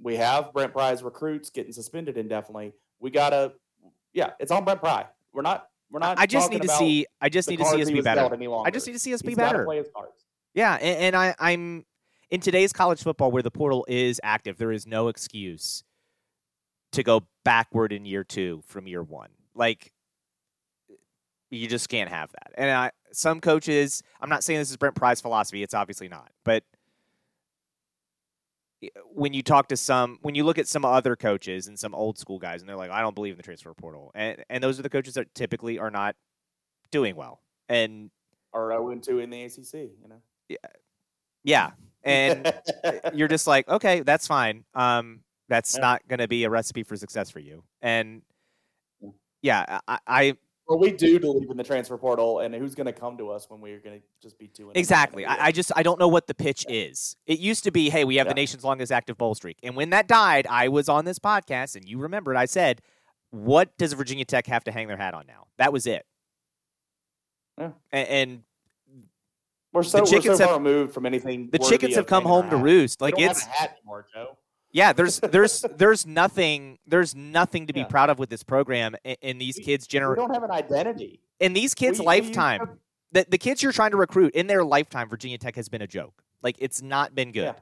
We have Brent Pry's recruits getting suspended indefinitely. We gotta yeah, it's on Brent Pry. We're not we're not I just need to see. I just need to see us be better. I just need to see us be better. play his cards. Yeah, and, and I, I'm in today's college football where the portal is active. There is no excuse to go backward in year two from year one. Like you just can't have that. And I, some coaches, I'm not saying this is Brent Pry's philosophy. It's obviously not, but when you talk to some, when you look at some other coaches and some old school guys, and they're like, "I don't believe in the transfer portal," and and those are the coaches that typically are not doing well. And Or 0 and 2 in the ACC, you know. Yeah, yeah, and you're just like, okay, that's fine. Um, that's Yeah. not going to be a recipe for success for you. And yeah, I, I Well, we do believe in the transfer portal, and who's going to come to us when we're going to just be two? exactly. I, I just I don't know what the pitch is. It used to be, hey, we have the nation's longest active bowl streak, and when that died, I was on this podcast, and you remembered I said, what does Virginia Tech have to hang their hat on now? That was it. Yeah. A- and we're so, we're chickens so have- far removed from anything. the chickens have come home to roost. We Like it's a hat anymore, Joe. Yeah, there's there's there's nothing there's nothing to be Yeah. proud of with this program in, in these We- kids' We don't have an identity. in these kids' We- we lifetime. to- the the kids you're trying to recruit in their lifetime, Virginia Tech has been a joke. Like it's not been good. Yeah.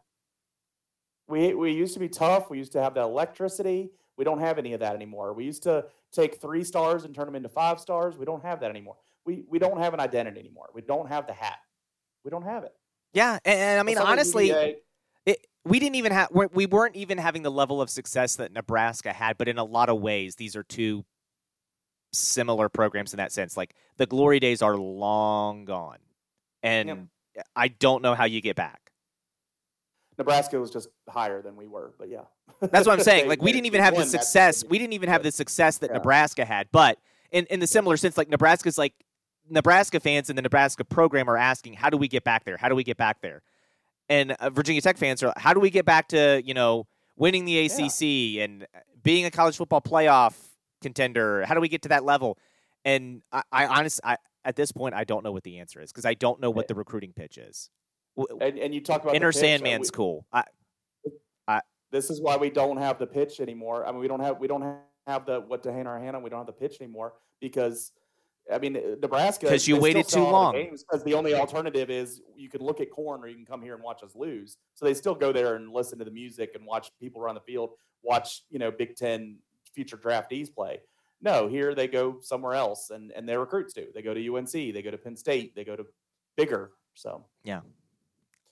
We we used to be tough. We used to have the electricity. We don't have any of that anymore. We used to take three stars and turn them into five stars. We don't have that anymore. We we don't have an identity anymore. We don't have the hat. We don't have it. Yeah, and, and I mean Some of the honestly, it, we didn't even have we're- weren't even having the level of success that Nebraska had. But in a lot of ways, these are two similar programs in that sense. Like the glory days are long gone, and I don't know how you get back. Nebraska was just higher than we were, but yeah. That's what I'm saying. Like we didn't even have the success. We didn't even have the success that Yeah. Nebraska had. But in in the similar sense, like Nebraska's like Nebraska fans and the Nebraska program are asking, how do we get back there? How do we get back there? And uh, Virginia Tech fans are, how do we get back to you know winning the ACC and being a college football playoff contender? How do we get to that level? And I, I honestly, I, at this point, I don't know what the answer is because I don't know what the recruiting pitch is. And, and you talk about Enter uh, Sandman's we- cool. I, this is why we don't have the pitch anymore. I mean, we don't have we don't have the what to hang our hand on. We don't have the pitch anymore because I mean Nebraska because you waited too long. games because the only alternative is you can look at corn or you can come here and watch us lose. So they still go there and listen to the music and watch people around the field, watch you know Big Ten future draftees play. No, here they go somewhere else, and and their recruits do. They go to UNC, they go to Penn State, they go to bigger. So yeah.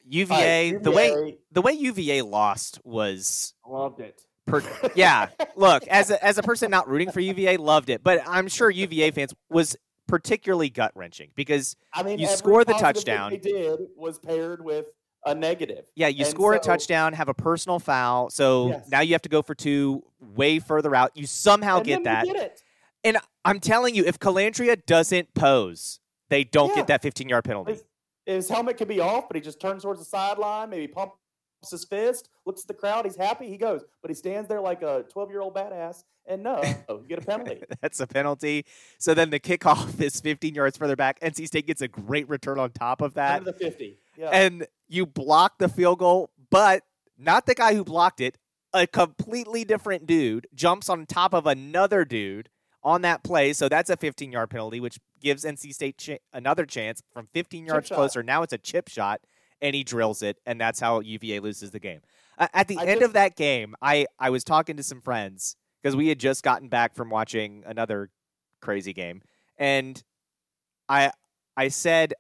UVA, right, the way UVA, the way UVA lost was I loved it. Per- yeah. Look, as a, as a person not rooting for UVA, loved it, but I'm sure UVA fans was particularly gut wrenching because I mean, You score the touchdown. They did was paired with a negative. Yeah, you And score a touchdown, have a personal foul, so Yes. now you have to go for two way further out. You somehow And get that. get. And I'm telling you, if Calandria doesn't pose, they don't Yeah. get that 15 yard penalty. His, his helmet could be off, but he just turns towards the sideline, maybe pumps his fist, looks at the crowd, he's happy, he goes. But he stands there like a 12 year old badass, and no, oh, you get a penalty. That's a penalty. So then the kickoff is 15 yards further back. NC State gets a great return on top of that. Under the 50. Yeah. And you block the field goal, but not the guy who blocked it. A completely different dude jumps on top of another dude on that play. So that's a 15 yard penalty, which gives NC State ch- another chance from 15 yards closer. Now it's a chip shot, and he drills it, and that's how UVA loses the game. Uh, at the I end just- of that game, I, I was talking to some friends because we had just gotten back from watching another crazy game, and I I said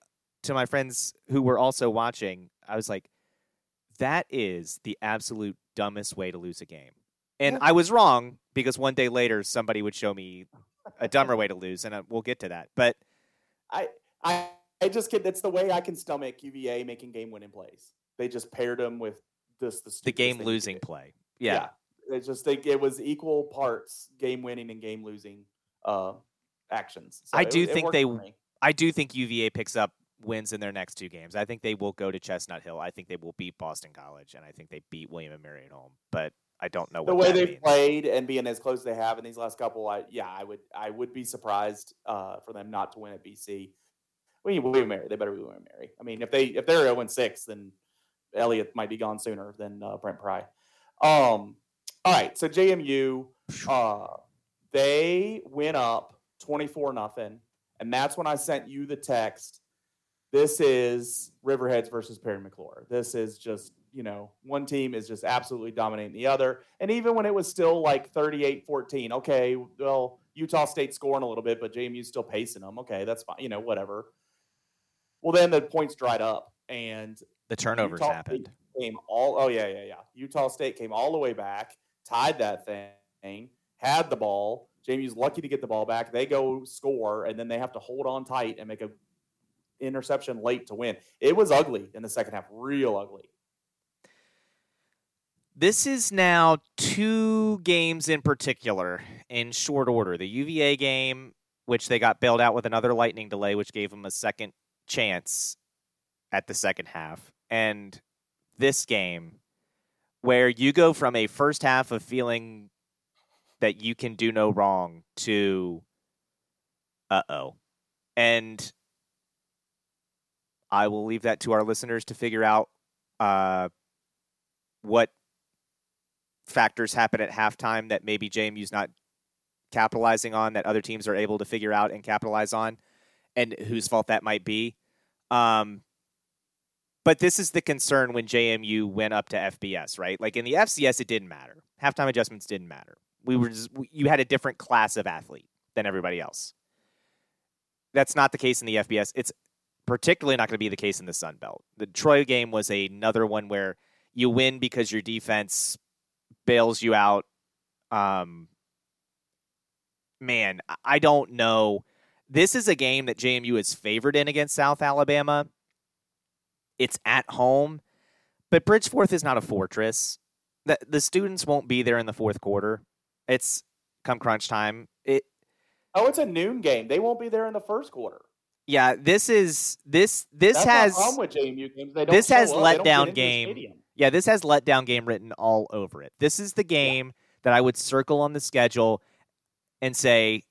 to my friends who were also watching, I was like, "That is the absolute dumbest way to lose a game." And Yeah. I was wrong because one day later somebody would show me a dumber way to lose, and uh, we'll get to that. But I, I, I just get that's the way I can stomach UVA making game winning plays. They just paired them with this the, the game losing play, yeah. It's just think it was equal parts game winning and game losing uh, actions. So I it- do it think they. I do think UVA picks up wins in their next two games. I think they will go to Chestnut Hill. I think they will beat Boston College, and I think they beat William and Mary at home. But I don't know what the way they've means. played and being as close as they have in these last couple, I yeah, I would I would be surprised uh, for them not to win at BC. Well, William Mary, they better be William Mary. I mean, if they if they're 0 six, then Elliott might be gone sooner than uh, Brent Pry. Um, all right, so JMU, uh, they went up twenty four nothing, and that's when I sent you the text. This is Riverheads versus Parry McCluer. This is just you know, one team is just absolutely dominating the other. And even when it was still like 38 14, okay, well, Utah State scoring a little bit, but JMU's still pacing them. Okay, that's fine. You know, whatever. Well, then the points dried up and the turnovers Utah happened. State Came all, oh, yeah, yeah, yeah. Utah State came all the way back, tied that thing, had the ball. JMU's lucky to get the ball back. They go score, and then they have to hold on tight and make a interception late to win. It was ugly in the second half, real ugly. This is now two games in particular in short order. The UVA game, which they got bailed out with another lightning delay, which gave them a second chance at the second half. And this game, where you go from a first half of feeling that you can do no wrong to uh oh. And I will leave that to our listeners to figure out uh, what factors happen at halftime that maybe JMU's not capitalizing on that other teams are able to figure out and capitalize on, and whose fault that might be. Um, but this is the concern when JMU went up to FBS, right? Like in the FCS, it didn't matter. Halftime adjustments didn't matter. We were just, you had a different class of athlete than everybody else. That's not the case in the FBS. It's particularly not going to be the case in the Sun Belt. The Troy game was another one where you win because your defense bails you out. Um, man, I- I don't know. This is a game that JMU is favored in against South Alabama. It's at home, but Bridgeforth is not a fortress. The, the students won't be there in the fourth quarter. It's come crunch time. It Oh, it's a noon game. They won't be there in the first quarter. yeah, this is this this That's has problem with JMU games. They don't this has up. They let don't down get into the game. Yeah, this has letdown game written all over it. This is the game that I would circle on the schedule and say,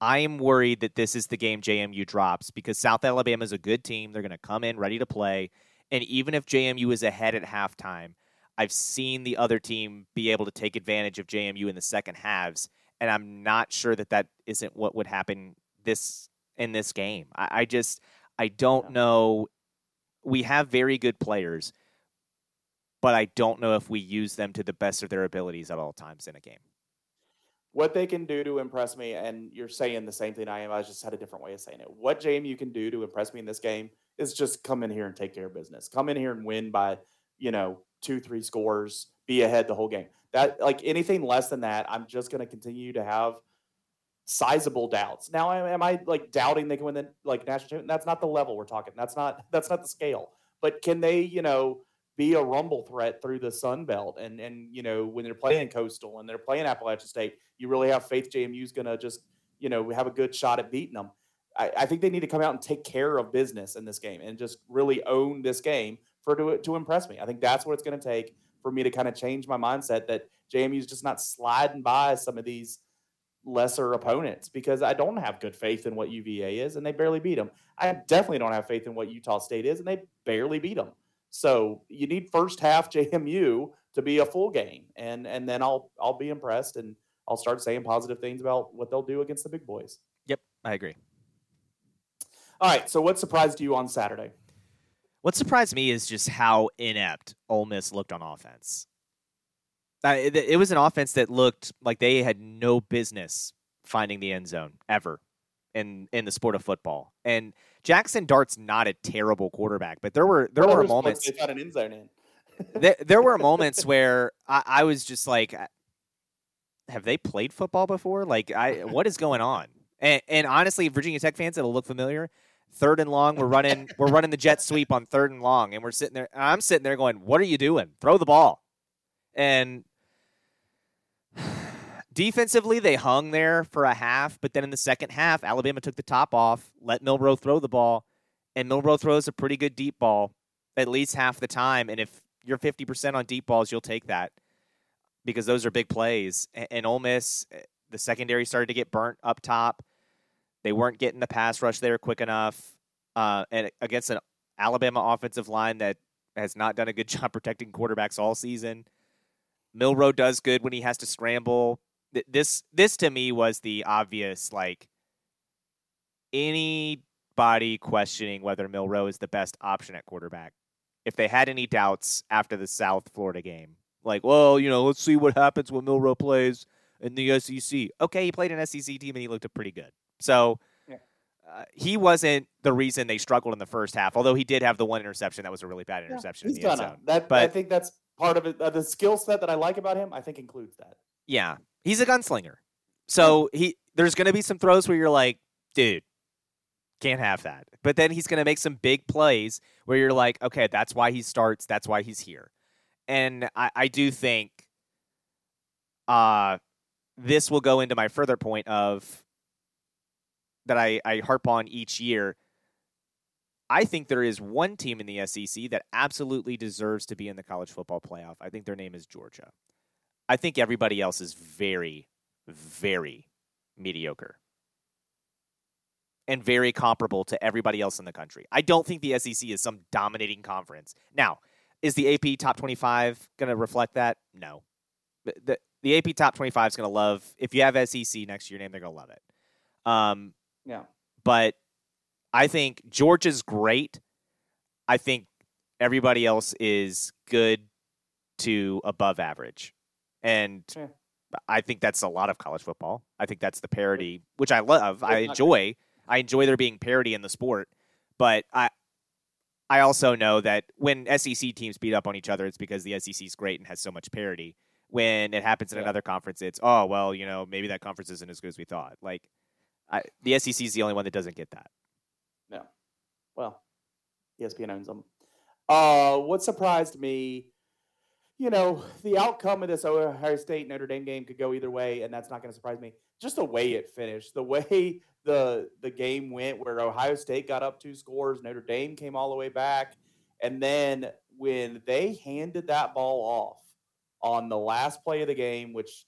I am worried that this is the game JMU drops because South Alabama is a good team. They're going to come in ready to play. And even if JMU is ahead at halftime, I've seen the other team be able to take advantage of JMU in the second halves. And I'm not sure that that isn't what would happen this in this game. I, I just, I don't know. We have very good players but I don't know if we use them to the best of their abilities at all times in a game. What they can do to impress me, and you're saying the same thing I am. I just had a different way of saying it. What JMU can do to impress me in this game is just come in here and take care of business. Come in here and win by, you know, two, three scores, be ahead the whole game. That like anything less than that, I'm just going to continue to have sizable doubts. Now, am am I like doubting they can win the like national championship? That's not the level we're talking. That's not that's not the scale. but can they, you know, be a rumble threat through the Sun Belt? And and you know, when they're playing Coastal and they're playing Appalachian State, you really have faith JMU's going to just you know have a good shot at beating them. I, I, think they need to come out and take care of business in this game and just really own this game for to to impress me. I think that's what it's going to take for me to kind of change my mindset that JMU is just not sliding by some of these lesser opponents because I don't have good faith in what UVA is and they barely beat them. I definitely don't have faith in what Utah State is and they barely beat them. So you need first half JMU to be a full game and and then I'll I'll be impressed and I'll start saying positive things about what they'll do against the big boys. Yep, I agree. All right, so what surprised you on Saturday? What surprised me is just how inept Ole Miss looked on offense. Uh, it, it, was an offense that looked like they had no business finding the end zone ever in in the sport of football. And Jackson Dart's not a terrible quarterback, but there were there were moments they got an end zone in. there, there were moments where I, I was just like, have they played football before? Like, I what is going on? And, and honestly, Virginia Tech fans, it'll look familiar third and long. We're running we're running the jet sweep on third and long, and we're sitting there. I'm sitting there going, "What are you doing? Throw the ball!" And defensively, they hung there for a half, but then in the second half, Alabama took the top off, let Milroe throw the ball, and Milroe throws a pretty good deep ball at least half the time. And if you're 50% on deep balls, you'll take that because those are big plays. And Ole Miss, eh, the secondary started to get burnt up top. They weren't getting the pass rush there quick enough. Uh, and against an Alabama offensive line that has not done a good job protecting quarterbacks all season. Milroe does good when he has to scramble. This this to me was the obvious like anybody questioning whether Milroe is the best option at quarterback. If they had any doubts after the South Florida game, like, well, you know, let's see what happens when Milroe plays in the SEC. Okay, he played an SEC team and he looked pretty good. So uh, he wasn't the reason they struggled in the first half, although he did have the one interception that was a really bad interception. Yeah, he's in the gonna. That, but, I think that's part of it. Uh, the skill set that I like about him, I think, includes that. Yeah, he's a gunslinger. So he there's going to be some throws where you're like, dude, can't have that. But then he's going to make some big plays where you're like, okay, that's why he starts. That's why he's here. And I, I do think uh, this will go into my further point of that I, I harp on each year. I think there is one team in the SEC that absolutely deserves to be in the college football playoff. I think their name is Georgia. I think everybody else is very, very mediocre and very comparable to everybody else in the country. I don't think the SEC is some dominating conference. Now, is the AP top 25 going to reflect that? No. The, the, AP top 25 is going to love, if you have SEC next to your name, they're going to love it. Um, yeah. But I think Georgia's great. I think everybody else is good to above average. And yeah. I think that's a lot of college football. I think that's the parity, which I love. I enjoy. I enjoy there being parity in the sport. But I I also know that when SEC teams beat up on each other, it's because the SEC is great and has so much parity. When it happens in yeah. another conference, it's oh well, you know, maybe that conference isn't as good as we thought. Like I, the SEC is the only one that doesn't get that. No. Well, ESPN owns them. Uh, what surprised me, you know, the outcome of this Ohio State Notre Dame game could go either way, and that's not going to surprise me. Just the way it finished, the way the the game went, where Ohio State got up two scores, Notre Dame came all the way back, and then when they handed that ball off on the last play of the game, which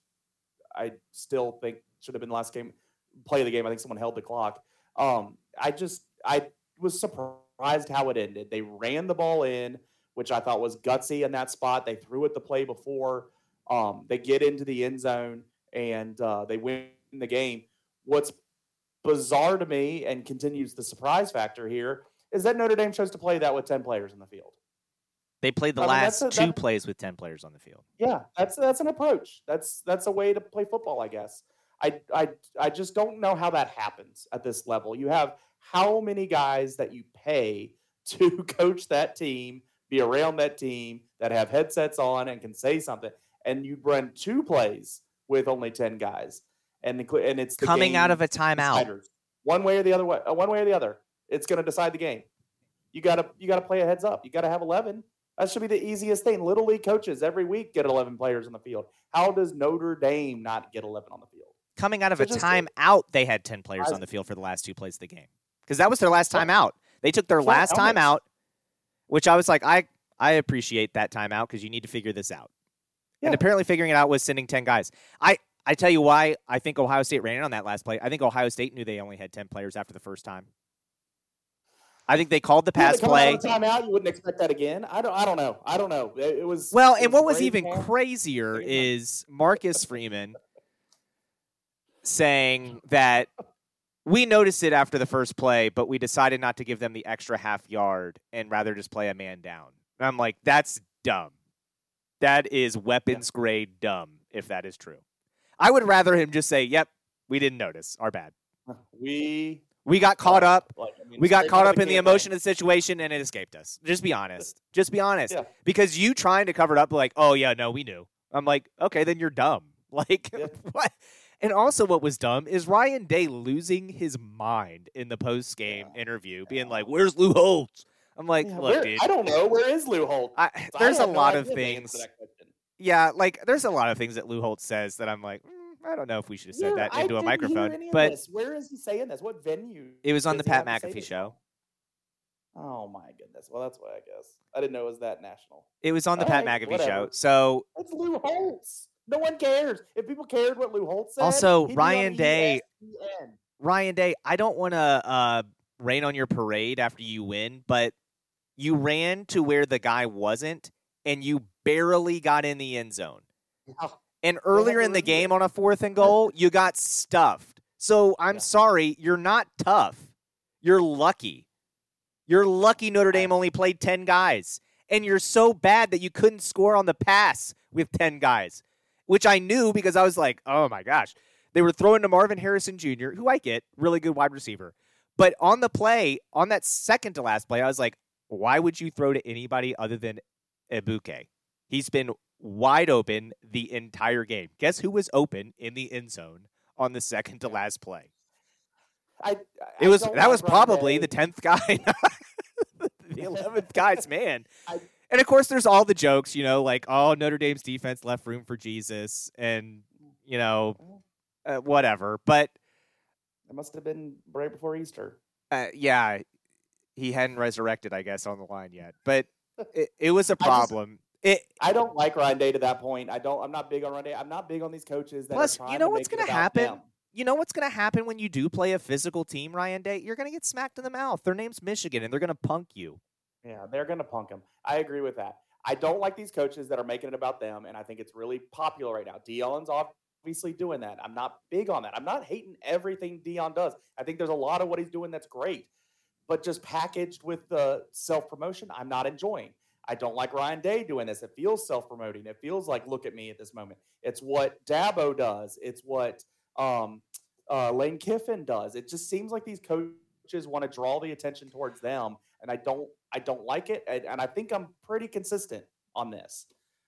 I still think should have been the last game play of the game. I think someone held the clock. Um, I just I was surprised how it ended. They ran the ball in, which I thought was gutsy in that spot. They threw it the play before. Um, they get into the end zone and uh, they win the game. What's bizarre to me and continues the surprise factor here is that Notre Dame chose to play that with ten players in the field. They played the I last mean, a, two plays with ten players on the field. Yeah, that's that's an approach. That's that's a way to play football, I guess. I, I, I just don't know how that happens at this level. You have how many guys that you pay to coach that team, be around that team, that have headsets on and can say something, and you run two plays with only ten guys, and and it's coming out of a timeout, one way or the other way, uh, one way or the other. It's going to decide the game. You gotta you gotta play a heads up. You gotta have eleven. That should be the easiest thing. Little league coaches every week get eleven players on the field. How does Notre Dame not get eleven on the field? Coming out of So a timeout, they had ten players I- on the field for the last two plays of the game because that was their last timeout. They took their last timeout, which I was like, I I appreciate that timeout because you need to figure this out. And apparently, figuring it out was sending ten guys. I I tell you why I think Ohio State ran it on that last play. I think Ohio State knew they only had ten players after the first time. I think they called the pass come play. out timeout. You wouldn't expect that again. I don't. I don't know. I don't know. It, it was Well, it and what was even man. crazier is Marcus Freeman saying that we noticed it after the first play, but we decided not to give them the extra half yard and rather just play a man down. And I'm like, that's dumb. That is weapons grade dumb, if that is true. I would rather him just say, yep, we didn't notice. Our bad. we We got caught up. Like, I mean, We got caught up in the emotion of the situation and it escaped us. Just be honest. Just be honest. Yeah. Because you trying to cover it up, like, oh yeah, no, we knew. I'm like, okay, then you're dumb. Like, Yeah. what? And also, what was dumb is Ryan Day losing his mind in the post game Yeah. interview, being like, "Where's Lou Holtz?" I'm like, Yeah, look, where- dude. I don't know. Where is Lou Holtz." I, I there's a have no lot of idea the answer things. to that question. Yeah, like there's a lot of things that Lou Holtz says that I'm like, mm, I don't know if we should have said Where- that into a microphone. But where is he saying this? What venue? it was on the Pat have to say McAfee show. Oh my goodness. Well, that's why I guess I didn't know it was that national. It was on the All Pat right, McAfee whatever. show. So It's Lou Holtz. No one cares. If people cared what Lou Holtz said, Also, he'd be on Ryan Day- ESPN. Ryan Day, I don't want to uh, rain on your parade after you win, but you ran to where the guy wasn't, and you barely got in the end zone. Yeah. And earlier in the game on a fourth and goal, you got stuffed. So I'm Yeah. sorry, you're not tough. You're lucky. You're lucky Notre Dame only played 10 guys. And you're so bad that you couldn't score on the pass with 10 guys, which I knew because I was like, oh my gosh. They were throwing to Marvin Harrison Jr., who I get, really good wide receiver. But on the play, on that second to last play, I was like, why would you throw to anybody other than Egbuka? He's been wide open the entire game. Guess who was open in the end zone on the second to last play? I, I It was that was probably Day. the tenth guy, the eleventh guy's man. I- And of course, there's all the jokes, you know, like oh Notre Dame's defense left room for Jesus, and you know, uh, whatever. But It must have been right before Easter. uh, yeah, he hadn't resurrected, I guess, on the line yet. But it, it was a I just- problem. it I don't like Ryan Day to that point. I don't. I'm not big on Ryan Day. I'm not big on these coaches that Plus, are you know to what's gonna happen? them. you know what's going to happen when you do play a physical team, Ryan Day? You're going to get smacked in the mouth. Their name's Michigan, and they're going to punk you. Yeah, they're going to punk him. I agree with that. I don't like these coaches that are making it about them, and I think it's really popular right now. Deion's obviously doing that. I'm not big on that. I'm not hating everything Deion does. I think there's a lot of what he's doing that's great, but just packaged with the self promotion, I'm not enjoying. I don't like Ryan Day doing this. It feels self promoting. It feels like look at me at this moment. It's what Dabo does. It's what um, uh, Lane Kiffin does. It just seems like these coaches want to draw the attention towards them, and I don't. I don't like it, and, and I think I'm pretty consistent on this.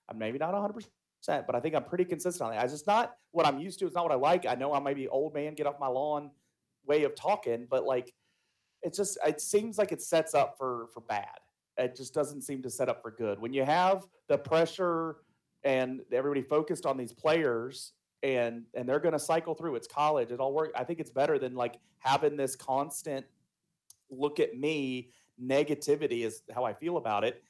I'm maybe not 100, percent but I think I'm pretty consistent on it. It's just not what I'm used to. It's not what I like. I know I might be old man, get off my lawn way of talking, but like it's just it seems like it sets up for for bad. It just doesn't seem to set up for good. When you have the pressure and everybody focused on these players and and they're going to cycle through it's college it all work i think it's better than like having this constant look at me negativity is how i feel about it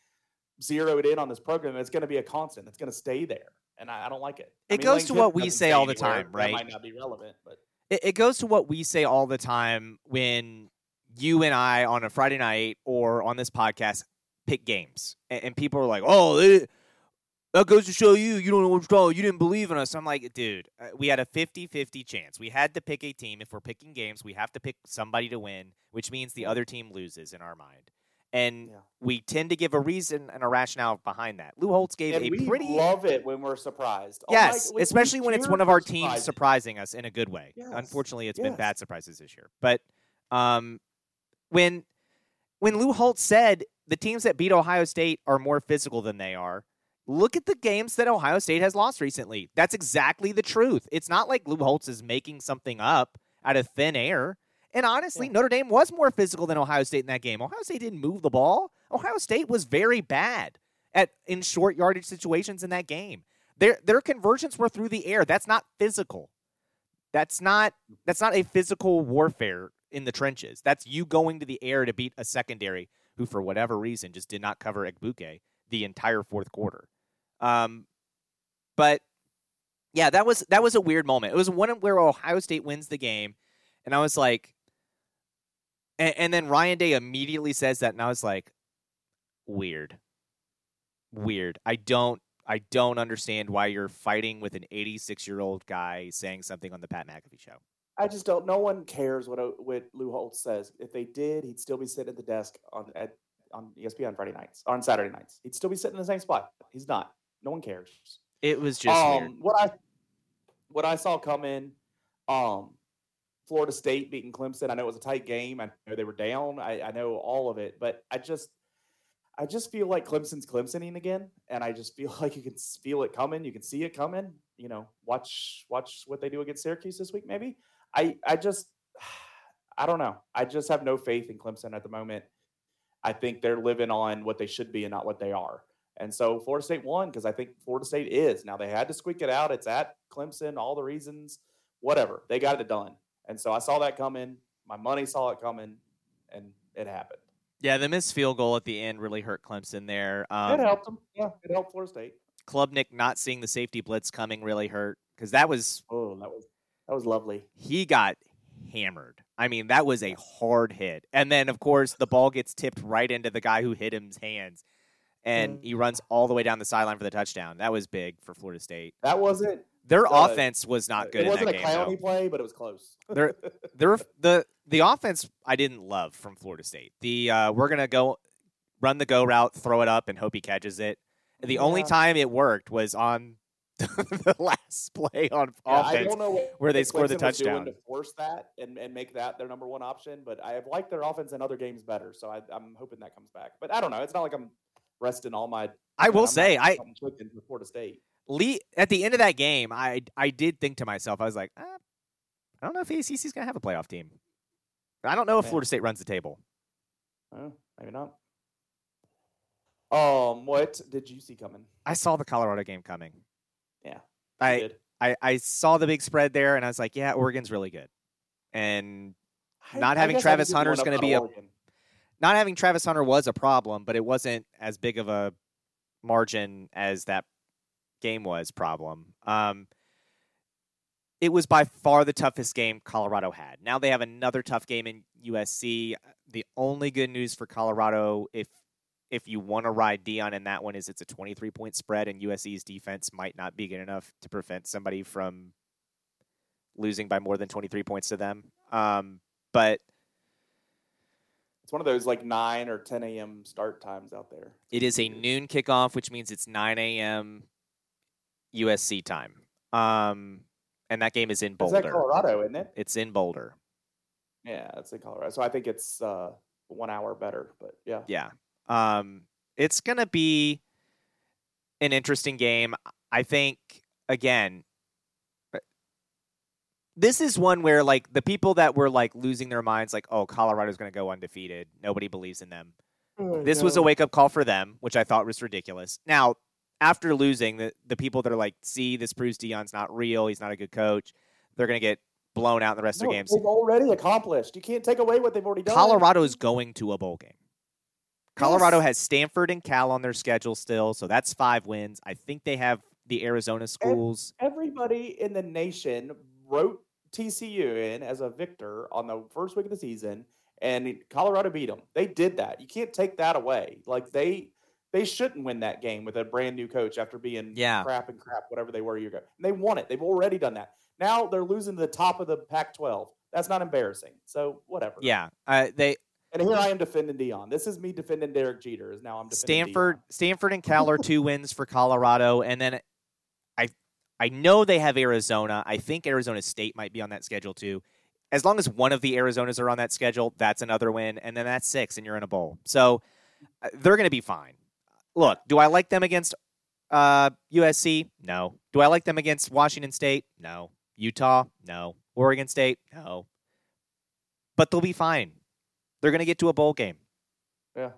zeroed in on this program it's going to be a constant it's going to stay there and i, I don't like it I It mean, goes to what we say all the time, that right? might not be relevant but it, it goes to what we say all the time when you and I on a Friday night or on this podcast pick games, and, and people are like, "Oh, it, that goes to show you you don't know what's wrong. You didn't believe in us." I'm like, dude, uh, we had a 50-50 chance. We had to pick a team. If we're picking games, we have to pick somebody to win, which means the other team loses in our mind. And Yeah. we tend to give a reason and a rationale behind that. Lou Holtz gave and a we pretty love it when we're surprised Oh my- Yes, we- we especially when it's one of our teams surprises. surprising us in a good way. Yes, Unfortunately, it's been bad surprises this year. But um, when when Lou Holtz said the teams that beat Ohio State are more physical than they are, look at the games that Ohio State has lost recently. That's exactly the truth. It's not like Lou Holtz is making something up out of thin air. And honestly, Yeah. Notre Dame was more physical than Ohio State in that game. Ohio State didn't move the ball. Ohio State was very bad at in short yardage situations in that game. Their their conversions were through the air. That's not physical. That's not that's not a physical warfare in the trenches. That's you going to the air to beat a secondary who, for whatever reason, just did not cover Egbuka the entire fourth quarter. Um, but yeah, that was that was a weird moment. It was one where Ohio State wins the game, and I was like, and, and then Ryan Day immediately says that, and I was like, weird, weird. I don't I don't understand why you're fighting with an 86 year old guy saying something on the Pat McAfee show. I just don't. No one cares what what Lou Holtz says. If they did, he'd still be sitting at the desk on at on ESPN on Friday nights, on Saturday nights. He'd still be sitting in the same spot. He's not. No one cares. It was just um, weird. What I what I saw come in, um, Florida State beating Clemson. I know it was a tight game. I know they were down. I, I know all of it, but I just I just feel like Clemson's Clemsoning again, and I just feel like you can feel it coming. You can see it coming. You know, watch watch what they do against Syracuse this week. Maybe I I just I don't know. I just have no faith in Clemson at the moment. I think they're living on what they should be and not what they are. And so Florida State won because I think Florida State is. Now they had to squeak it out. It's at Clemson, all the reasons, whatever. They got it done. And so I saw that coming. My money saw it coming, and it happened. Yeah, the missed field goal at the end really hurt Clemson there. Um, it helped them. Yeah, it helped Florida State. Klubnik not seeing the safety blitz coming really hurt because that was Oh, that was that was lovely. he got hammered. I mean, that was a hard hit. And then, of course, the ball gets tipped right into the guy who hit him's hands, and he runs all the way down the sideline for the touchdown. That was big for Florida State. That wasn't. Their Uh, offense was not good It wasn't a game. clowny though. play, but it was close. They're- Their the the offense I didn't love from Florida State. The uh, we're gonna go run the go route, throw it up, and hope he catches it. The only time it worked was on the last play on Yeah, I offense. don't know what, where they what scored the Clemson touchdown. to force that and, and make that their number one option. But I have liked their offense in other games better, so I, I'm hoping that comes back. But I don't know. It's not like I'm resting all my. I will I'm say, I Florida State. Lee at the end of that game, I I did think to myself, I was like, ah, I don't know if ACC's gonna have a playoff team. I don't know if Yeah. Florida State runs the table. Oh, maybe not. Um, what did you see coming? I saw the Colorado game coming. Yeah, I, did. I I saw the big spread there, and I was like, yeah, Oregon's really good. And I- not I having Travis Hunter is gonna about be a- Oregon. Not having Travis Hunter was a problem, but it wasn't as big of a margin as that game was problem. Um, it was by far the toughest game Colorado had. Now they have another tough game in USC. The only good news for Colorado, if if you want to ride Deion in that one, is it's a 23 point spread, and USC's defense might not be good enough to prevent somebody from losing by more than 23 points to them. Um, but one of those like nine or ten a.m. start times out there. It is a noon kickoff, which means it's 9 a.m. USC time. Um, and that game is in It's Boulder. at Colorado, isn't it? It's in Boulder. Yeah, it's in Colorado. So I think it's uh, one hour better. But yeah, Yeah. Um, it's going to be an interesting game. I think, again, this is one where, like, the people that were, like, losing their minds, like, oh, Colorado's going to go undefeated. Nobody believes in them. Oh, this was a wake up call for them, which I thought was ridiculous. Now, after losing, the the people that are like, see, this proves Deion's not real. He's not a good coach. They're going to get blown out in the rest no, of the games. they've already accomplished. You can't take away what they've already done. Colorado is going to a bowl game. Colorado Yes. has Stanford and Cal on their schedule still, so that's five wins. I think they have the Arizona schools. Everybody in the nation wrote TCU in as a victor on the first week of the season, and Colorado beat them. They did that. You can't take that away. Like they they shouldn't win that game with a brand new coach after being Yeah. crap and crap, whatever they were a year ago. And they won it. They've already done that. Now they're losing to the top of the Pac-12. That's not embarrassing. So whatever. Yeah, uh, they And here I am defending Deion. This is me defending Derek Jeter. Is now I'm defending Stanford, Deion. Stanford and Cal are two wins for Colorado, and then I know they have Arizona. I think Arizona State might be on that schedule too. As long as one of the Arizonas are on that schedule, that's another win, and then that's six, and you're in a bowl. So uh, they're going to be fine. Look, do I like them against uh, USC? No. Do I like them against Washington State? No. Utah? No. Oregon State? No. but they'll be fine. They're going to get to a bowl game. Yeah.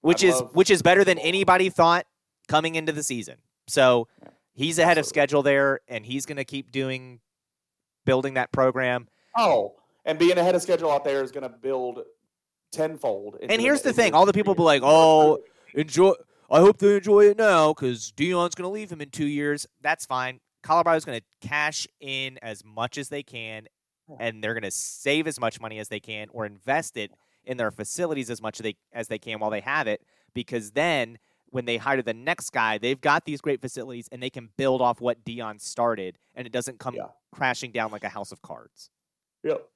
Which I is love which is better than anybody thought coming into the season. So Yeah. He's ahead of schedule there and he's going to keep doing building that program. Oh, and being ahead of schedule out there is going to build tenfold. And here's the thing, all the people be like, "Oh, enjoy I hope they enjoy it now cuz Deion's going to leave him in 2 years." That's fine. Colorado's going to cash in as much as they can and they're going to save as much money as they can or invest it in their facilities as much as they as they can while they have it because then when they hire the next guy, they've got these great facilities and they can build off what Deion started and it doesn't come Yeah. crashing down like a house of cards. Yep.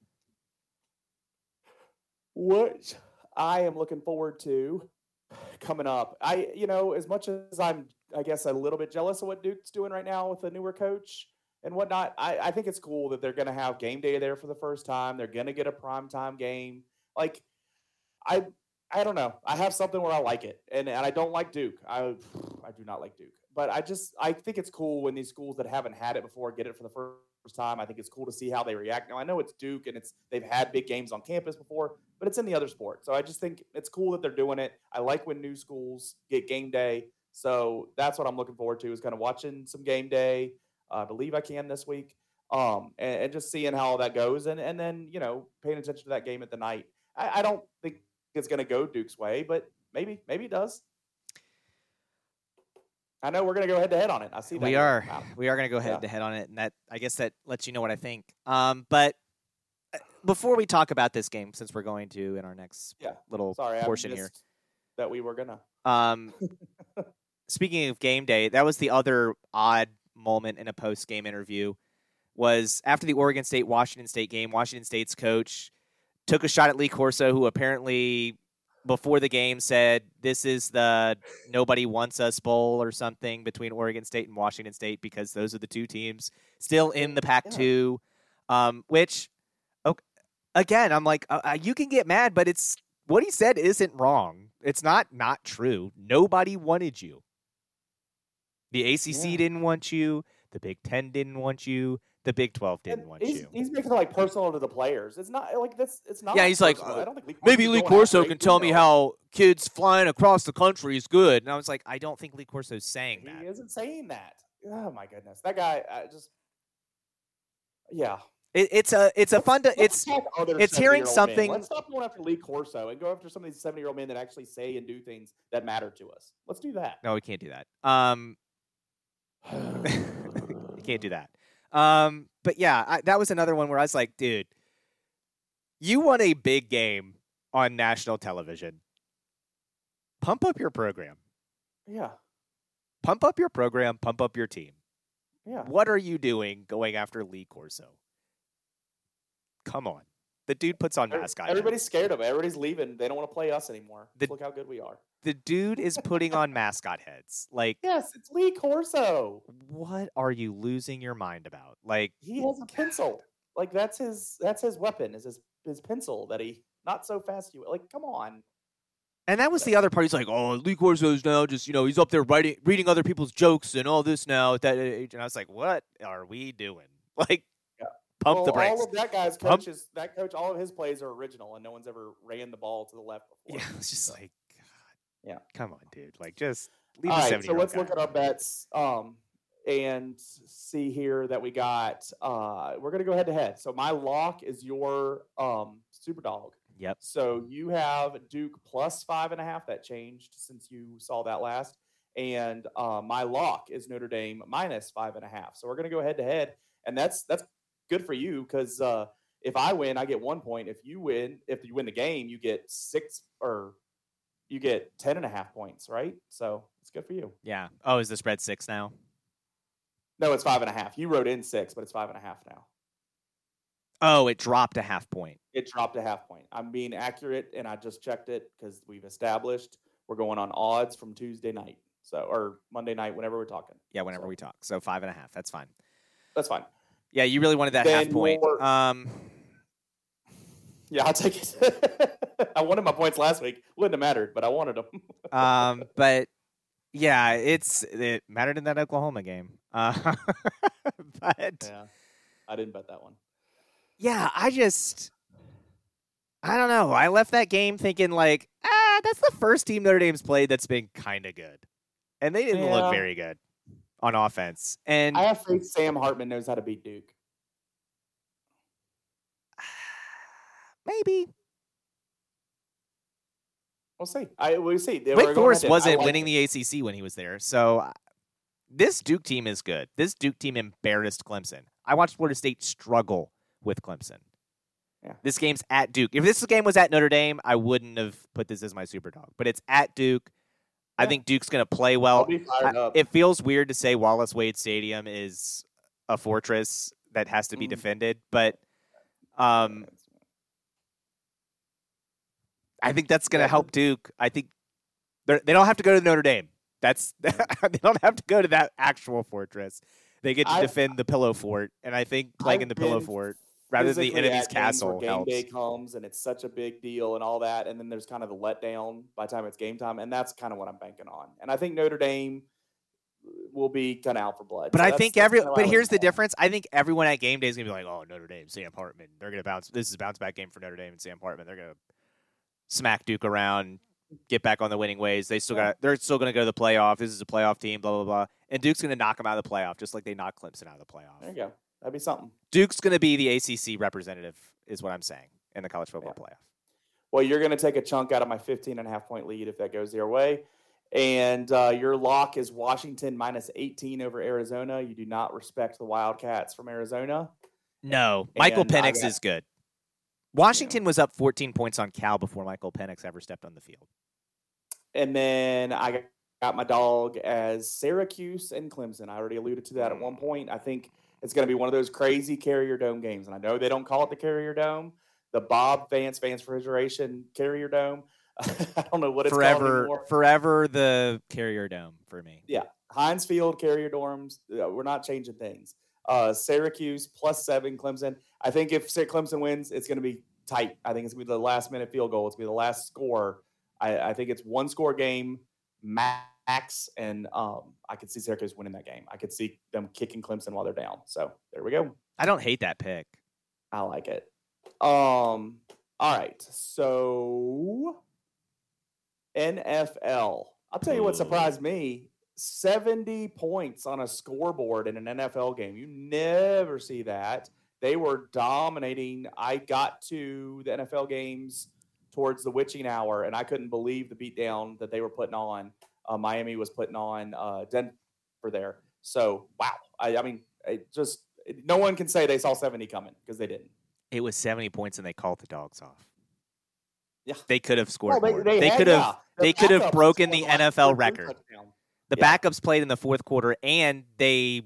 What I am looking forward to coming up, I you know as much as I'm I guess a little bit jealous of what Duke's doing right now with the newer coach and whatnot. I, I think it's cool that they're going to have game day there for the first time. They're going to get a prime time game. Like I I don't know. I have something where I like it, and and I don't like Duke. I I do not like Duke, but I just I think it's cool when these schools that haven't had it before get it for the first time. I think it's cool to see how they react. Now I know it's Duke, and it's they've had big games on campus before, but it's in the other sport. So I just think it's cool that they're doing it. I like when new schools get game day. So that's what I'm looking forward to is kind of watching some game day. Uh, I believe I can this week, um, and, and just seeing how that goes, and and then you know paying attention to that game at the night. I, I don't think it's going to go Duke's way, but maybe maybe it does. I know we're going to go head to head on it. I see that. We are. Wow. We are going to go head to head on it, and that I guess that lets you know what I think. Um, but uh, before we talk about this game, since we're going to in our next Yeah. little Sorry, portion here, that we were gonna. um, speaking of game day, that was the other odd moment in a post game interview. Was after the Oregon State Washington State game, Washington State's coach took a shot at Lee Corso, who apparently before the game said this is the nobody wants us bowl or something between Oregon State and Washington State because those are the two teams still in the Pac two. Um, which, okay, again, I'm like, uh, uh, you can get mad, but it's what he said isn't wrong. It's not not true. Nobody wanted you. The ACC Yeah. didn't want you. The Big Ten didn't want you. The Big Twelve didn't And want he's, you. He's making it like personal to the players. It's not like that's. It's not. Yeah, he's like, uh, I don't think Lee Maybe Lee Corso can tell me how kids flying across the country is good. And I was like, I don't think Lee Corso's saying that. He isn't saying that. Oh my goodness, that guy. I just. Yeah, It, it's a it's a fun to Let's it's it's hearing 70-year-old men. something- Let's stop going after Lee Corso and go after some of these seventy-year-old men that actually say and do things that matter to us. Let's do that. no, we can't do that. Um, you can't do that. Um, but yeah, I, that was another one where I was like, dude, you won a big game on national television. Pump up your program. yeah, Pump up your program. Pump up your team. yeah. What are you doing going after Lee Corso? Come on. The dude puts on mascot. Everybody's scared of it. Everybody's leaving. They don't want to play us anymore. The- Look how good we are. The dude is putting on mascot heads. Like, Yes, it's Lee Corso. what are you losing your mind about? Like, He has a pencil. Like that's his. That's his weapon. Is his his pencil that he not so fast. You like. Come on. and that was the other part. He's like, oh, Lee Corso's now just, you know, he's up there writing, reading other people's jokes and all this now at that age. And I was like, what are we doing? Like, Yeah. pump well, the brakes. all of that guy's Pump- coaches. That coach. All of his plays are original, and no one's ever ran the ball to the left before. yeah, it's just like, God. Yeah. Come on, dude. Like, just leave All right, so let's look at our bets um, and see here that we got. Uh, we're gonna go head to head. So my lock is your um, super dog. Yep. So you have Duke plus five and a half. That changed since you saw that last. And uh, my lock is Notre Dame minus five and a half. So we're gonna go head to head, and that's that's good for you because uh, if I win, I get one point. If you win, if you win the game, you get six or you get ten and a half points, right? So it's good for you. Yeah. Oh, is the spread six now? No, it's five and a half. You wrote in six, but it's five and a half now. Oh, it dropped a half point. It dropped a half point. I'm being accurate, and I just checked it because we've established we're going on odds from Tuesday night, so or Monday night, whenever we're talking. Yeah, whenever So- we talk. So five and a half. That's fine. That's fine. Yeah, you really wanted that half point. your- Um, Yeah, I'll take it. I wanted my points last week. Wouldn't have mattered, but I wanted them. um, but yeah, it's it mattered in that Oklahoma game. Uh, but yeah, I didn't bet that one. yeah, I just I don't know. I left that game thinking like, ah, that's the first team Notre Dame's played that's been kind of good, and they didn't Yeah. look very good on offense. And I have faith Sam Hartman knows how to beat Duke. Maybe We'll see. I we'll see. They were Wake Forest wasn't winning it. the ACC when he was there, so uh, this Duke team is good. This Duke team embarrassed Clemson. I watched Florida State struggle with Clemson. Yeah. This game's at Duke. If this game was at Notre Dame, I wouldn't have put this as my super dog. But it's at Duke. I think Duke's going to play I'll well. be fired I- up. it feels weird to say Wallace Wade Stadium is a fortress that has to be Mm. defended, but um, I think that's going to help Duke. I think they're, don't have to go to Notre Dame. That's they don't have to go to that actual fortress. They get to I've- defend the Pillow Fort, and I think playing in I've the Pillow Fort rather than the enemy's at games where castle game helps. day comes and it's such a big deal and all that, and then there's kind of the letdown by the time it's game time, and that's kind of what I'm banking on. And I think Notre Dame will be kind of out for blood. But So I think every kinda but here's the difference. I think everyone at game day is gonna be like, "Oh, Notre Dame, Sam Hartman, they're gonna bounce. This is a bounce back game for Notre Dame and Sam Hartman. They're gonna smack Duke around, get back on the winning ways. They still Yeah. got. They're still gonna go to the playoff. This is a playoff team. Blah blah blah. And Duke's gonna knock them out of the playoff, just like they knocked Clemson out of the playoff. There you go. That'd be something. Duke's gonna be the ACC representative, is what I'm saying in the college football playoff. Well, you're going to take a chunk out of my 15 and a half point lead if that goes your way. And uh, your lock is Washington minus 18 over Arizona. You do not respect the Wildcats from Arizona. No, Michael And I Penix got- is good. Washington was up 14 points on Cal before Michael Penix ever stepped on the field. And then I got- my dog as Syracuse and Clemson. I already alluded to that at one point. I think it's going to be one of those crazy Carrier Dome games. And I know they don't call it the Carrier Dome, the Bob Vance Vance Refrigeration Carrier Dome. I don't know what it's called forever, anymore. forever the Carrier Dome for me. Yeah. Heinz Field, Carrier Dorms. uh, We're not changing things. Uh, Syracuse plus seven, Clemson. I think if Clemson wins, it's going to be tight. I think it's going to be the last minute field goal. It's going to be the last score. I, I think it's one score game max, and um, I could see Syracuse winning that game. I could see them kicking Clemson while they're down. So there we go. I don't hate that pick. I like it. Um. All right. So NFL. I'll tell you what surprised me: seventy points on a scoreboard in an NFL game. You never see that. They were dominating. I got to the NFL games towards the witching hour, and I couldn't believe the beatdown that they were putting on. Uh, Miami was putting on uh, Denver there. So wow. I, I mean, it just no one can say they saw seventy coming because they didn't. It was 70 points and they called the dogs off. Yeah. They could have scored Well, more. They, could have they could have broken the NFL record. touchdown. The Yeah. backups played in the fourth quarter and they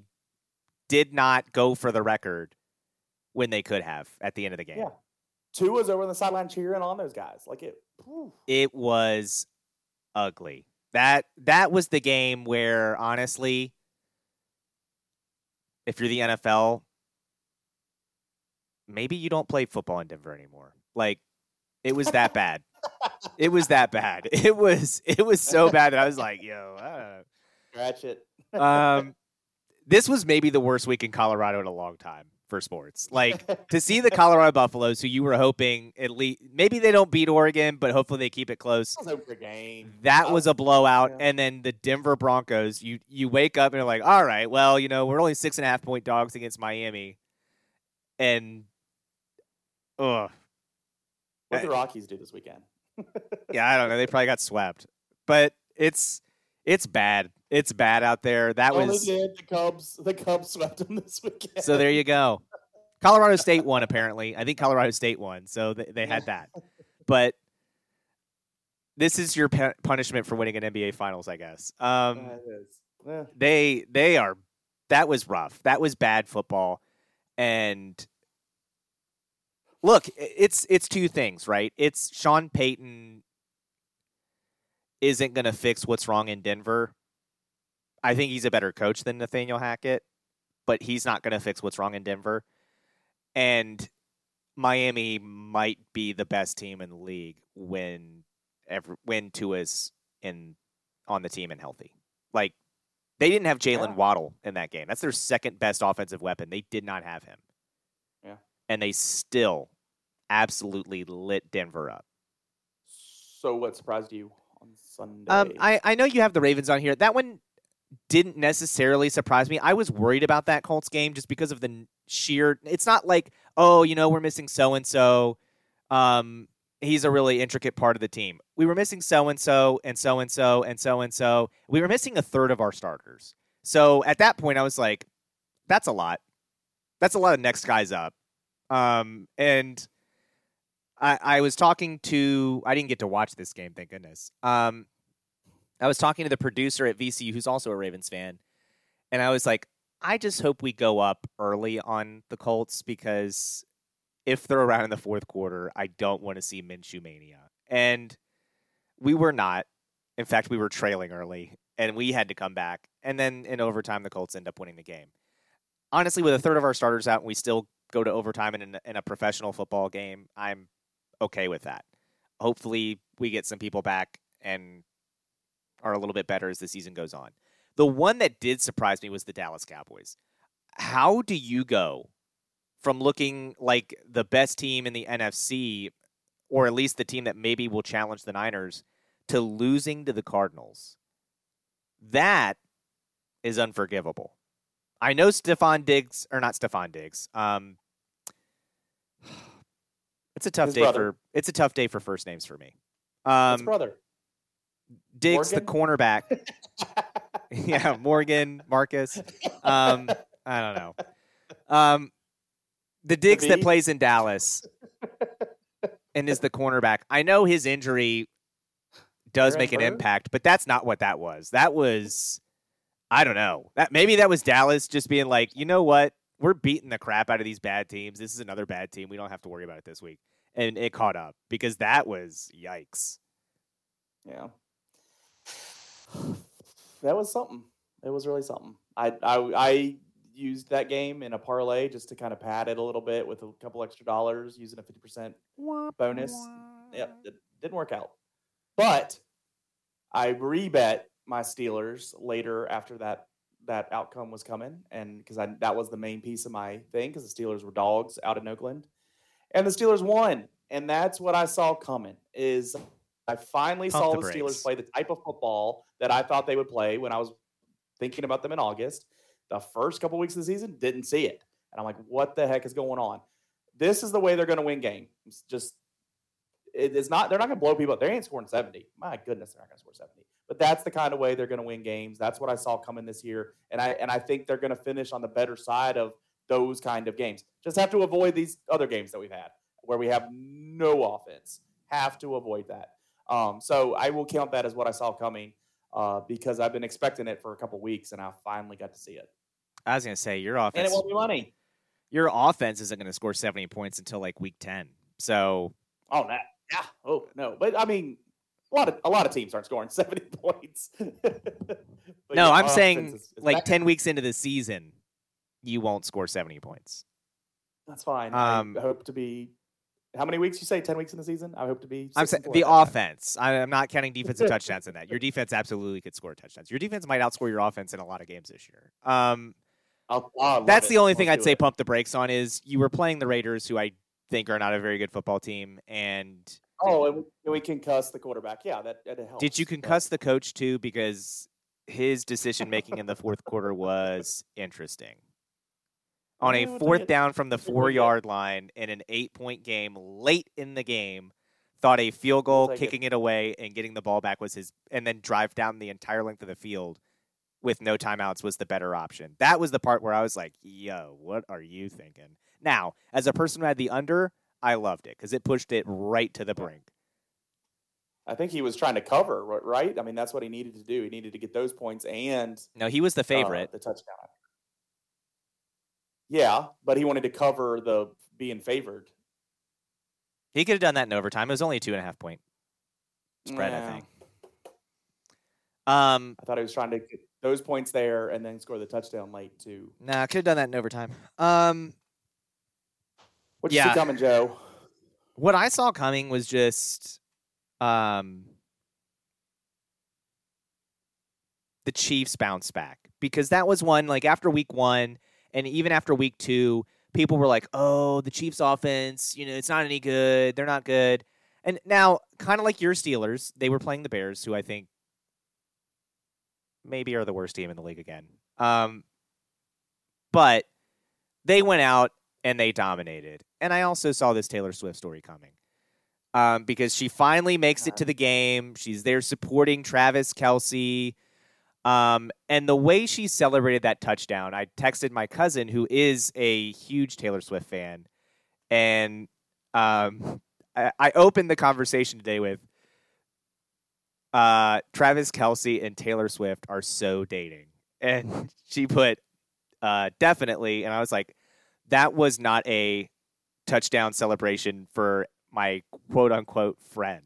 did not go for the record when they could have at the end of the game. Yeah. Two was over on the sideline cheering on those guys. Like it. whew. It was ugly. That that was the game where honestly if you're the NFL maybe you don't play football in Denver anymore. Like it was that bad. It was that bad. It was it was so bad that I was like, yo, I don't know. Scratch it. um, this was maybe the worst week in Colorado in a long time for sports. Like to see the Colorado Buffaloes, who you were hoping at least maybe they don't beat Oregon, but hopefully they keep it close. That was game. That I was a blowout, yeah. and then the Denver Broncos. You you wake up and you're like, all right, well, you know, we're only six and a half point dogs against Miami, and ugh, What did the Rockies do this weekend? yeah, I don't know. They probably got swept, but it's it's bad. It's bad out there. That Oh, was did. The Cubs. The Cubs swept them this weekend. So there you go. Colorado State won apparently. I think Colorado State won, so they, they had that. But this is your pu- punishment for winning an NBA Finals, I guess. Um, Yeah, it is. Yeah. they they are that was rough. That was bad football. And look, it's it's two things, right? It's Sean Payton isn't going to fix what's wrong in Denver. I think he's a better coach than Nathaniel Hackett, but he's not going to fix what's wrong in Denver. And Miami might be the best team in the league when ever when Tua's in on the team and healthy. Like they didn't have Jalen Yeah. Waddle in that game. That's their second best offensive weapon. They did not have him. Yeah. And they still absolutely lit Denver up. So, what surprised you on Sunday? Um, I, I know you have the Ravens on here. That one didn't necessarily surprise me. I was worried about that Colts game just because of the sheer. It's not like, oh, you know, we're missing so and so. Um, he's a really intricate part of the team. We were missing so and so and so and so and so and so. We were missing a third of our starters. So at that point, I was like, that's a lot. That's a lot of next guys up. Um, and I, I was talking to, I didn't get to watch this game, thank goodness. Um, I was talking to the producer at VCU, who's also a Ravens fan, and I was like, I just hope we go up early on the Colts because if they're around in the fourth quarter, I don't want to see Minshew mania. And we were not. In fact, we were trailing early, and we had to come back. And then in overtime, the Colts end up winning the game. Honestly, with a third of our starters out, and we still go to overtime in, in a professional football game. I'm okay with that. Hopefully, we get some people back and are a little bit better as the season goes on. The one that did surprise me was the Dallas Cowboys. How do you go from looking like the best team in the NFC, or at least the team that maybe will challenge the Niners, to losing to the Cardinals? That is unforgivable. I know Stefon Diggs, or not Stefon Diggs. Um, it's a tough His day brother. for it's a tough day for first names for me. His Um, brother. Diggs, the cornerback. yeah, Morgan, Marcus. Um, I don't know. Um, the Diggs that plays in Dallas and is the cornerback. I know his injury does Aaron make an Burr? impact, but that's not what that was. That was, I don't know. That maybe that was Dallas just being like, you know what, we're beating the crap out of these bad teams. This is another bad team. We don't have to worry about it this week, and it caught up because that was yikes. Yeah. That was something. It was really something. I I I used that game in a parlay just to kind of pad it a little bit with a couple extra dollars using a 50% bonus. Yep, it didn't work out. But I rebet my Steelers later after that that outcome was coming, and because I that was the main piece of my thing because the Steelers were dogs out in Oakland, and the Steelers won, and that's what I saw coming. Is I finally Pump saw the the. Steelers play the type of football that I thought they would play when I was thinking about them in August. The first couple weeks of the season, didn't see it, and I'm like, what the heck is going on? This is the way they're going to win games. Just it is not. They're not going to blow people up. They ain't scoring seventy. My goodness, they're not going to score seventy. But that's the kind of way they're going to win games. That's what I saw coming this year, and I and I think they're going to finish on the better side of those kind of games. Just have to avoid these other games that we've had where we have no offense. Have to avoid that. Um, so I will count that as what I saw coming uh, because I've been expecting it for a couple weeks, and I finally got to see it. I was gonna say your offense And it won't be money. your offense isn't gonna score seventy points until like week ten. So Oh, that yeah. Oh no, but I mean, a lot of a lot of teams aren't scoring seventy points. No, yeah, I'm saying is- is like ten weeks into the season, you won't score seventy points. That's fine. um, I hope to be. How many weeks you say? Ten weeks in the season. I hope to be. I'm saying the time. offense. I'm not counting defensive touchdowns in that. Your defense absolutely could score touchdowns. Your defense might outscore your offense in a lot of games this year. Um, I'll- that's it. the only thing I'd say it. pump the brakes on is you were playing the Raiders, who I think are not a very good football team, and Oh, and we, and we concuss the quarterback. Yeah, that, that helps. Did you concuss the coach too? Because his decision making in the fourth quarter was interesting. On a fourth down from the four yard line in an eight point game late in the game, thought a field goal, it. kicking it away, and getting the ball back was his, and then drive down the entire length of the field with no timeouts was the better option. That was the part where I was like, yo, what are you thinking? Now, as a person who had the under, I loved it because it pushed it right to the brink. I think he was trying to cover, right? I mean, that's what he needed to do. He needed to get those points and No, he was the uh, favorite. the touchdown. Yeah, but he wanted to cover the being favored. He could have done that in overtime. It was only a two and a half point spread, I think. Um, I thought he was trying to get those points there and then score the touchdown late too. nah, could have done that in overtime. Um, What you Yeah. see coming, Joe? what I saw coming was just, um, the Chiefs bounce back because that was one like after week one and even after week two, people were like, "Oh, the Chiefs' offense, you know, it's not any good. They're not good." And now, kind of like your Steelers, they were playing the Bears, who I think maybe are the worst team in the league again. Um, but they went out and they dominated. And I also saw this Taylor Swift story coming um, because she finally makes it to the game. She's there supporting Travis Kelce. Um, and the way she celebrated that touchdown, I texted my cousin, who is a huge Taylor Swift fan, and um, I, I opened the conversation today with uh, Travis Kelce and Taylor Swift are so dating, and she put uh, definitely, and I was like, that was not a touchdown celebration for my quote unquote friend.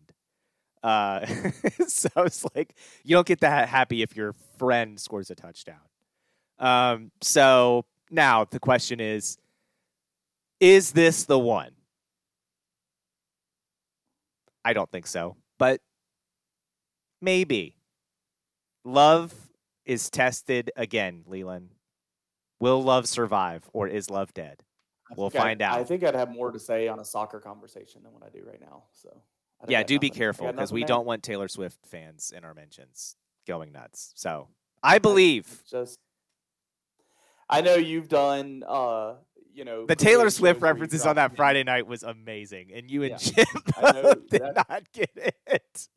Uh, so I was like, you don't get that happy if your friend scores a touchdown. Um, so now the question is, is this the one? I don't think so, but maybe. Love is tested again, Leland. Will love survive or is love dead? We'll find I, out. I think I'd have more to say on a soccer conversation than what I do right now. So yeah, do be nothing- I careful because we don't want Taylor Swift fans in our mentions going nuts. So I believe just. I know you've done, uh, you know, the Taylor Swift shows where you references on that. Friday night was amazing, and you and Yeah. Jim I know both did that- not get it.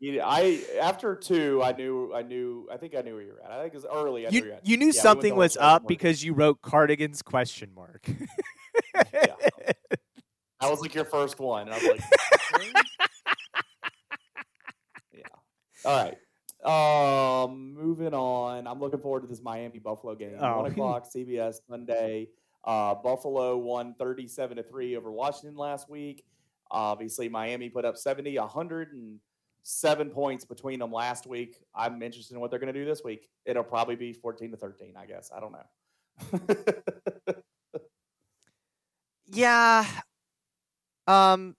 You know, I after two, I knew, I knew, I think I knew where you were at. I think it was early. I You where you at. you knew Yeah, something was up because you wrote cardigans question mark. that was like your first one, and I was like, yeah. All right. Um, moving on. I'm looking forward to this Miami Buffalo game. Oh. One o'clock, CBS Sunday. Uh, Buffalo won 37 to three over Washington last week. Obviously, Miami put up 70, 107 points between them last week. I'm interested in what they're going to do this week. It'll probably be 14 to 13, I guess. I don't know. yeah. Um,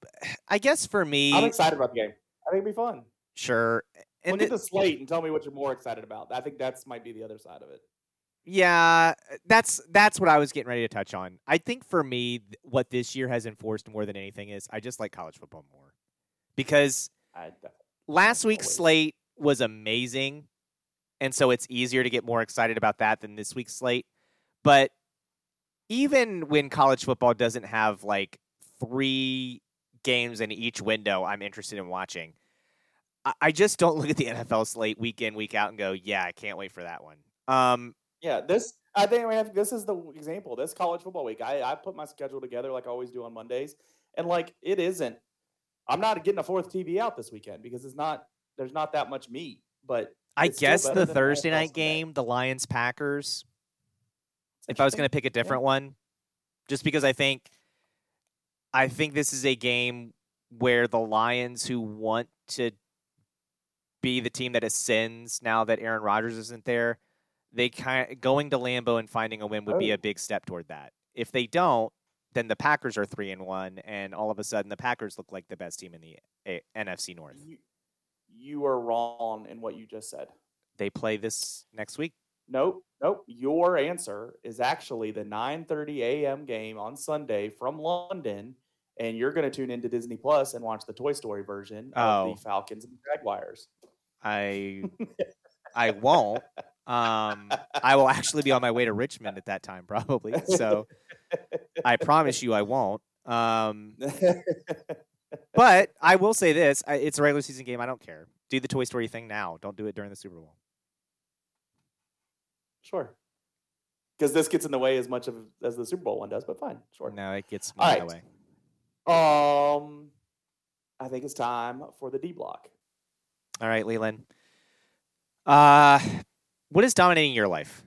I guess for me, I'm excited about the game. I think it'd be fun. sure. And Look at the slate and tell me what you're more excited about. I think that's might be the other side of it. Yeah, that's that's what I was getting ready to touch on. I think for me, what this year has enforced more than anything is I just like college football more because last week's Always. slate was amazing, and so it's easier to get more excited about that than this week's slate. But even when college football doesn't have like three games in each window, I'm interested in watching. I, just don't look at the NFL slate week in week out and go, "Yeah, I can't wait for that one." Um, Yeah, this I think we have. This is the example. This college football week, I I put my schedule together like I always do on Mondays, and like it isn't. I'm not getting a fourth TV out this weekend because it's not. There's not that much meat, but I guess the Thursday night game, the Lions Packers. If I was going to pick a different one, just because I think, I think this is a game where the Lions, who want to be the team that ascends now that Aaron Rodgers isn't there, they kind going to Lambeau and finding a win would be Oh. a big step toward that. If they don't, then the Packers are three and one, and all of a sudden the Packers look like the best team in the A- NFC North. you, you are wrong in what you just said. They play this next week. Nope, nope. Your answer is actually the 9:30 a.m. game on Sunday from London, and you're going to tune into Disney Plus and watch the Toy Story version of Oh. the Falcons and Jaguars. I I won't. Um, I will actually be on my way to Richmond at that time, probably. So I promise you, I won't. Um, but I will say this: I, it's a regular season game. I don't care. Do the Toy Story thing now. Don't do it during the Super Bowl. sure, because this gets in the way as much of as the Super Bowl one does, but fine, sure. No, it gets that right. way. Um, I think it's time for the D block. All right, Leland. Uh, what is dominating your life?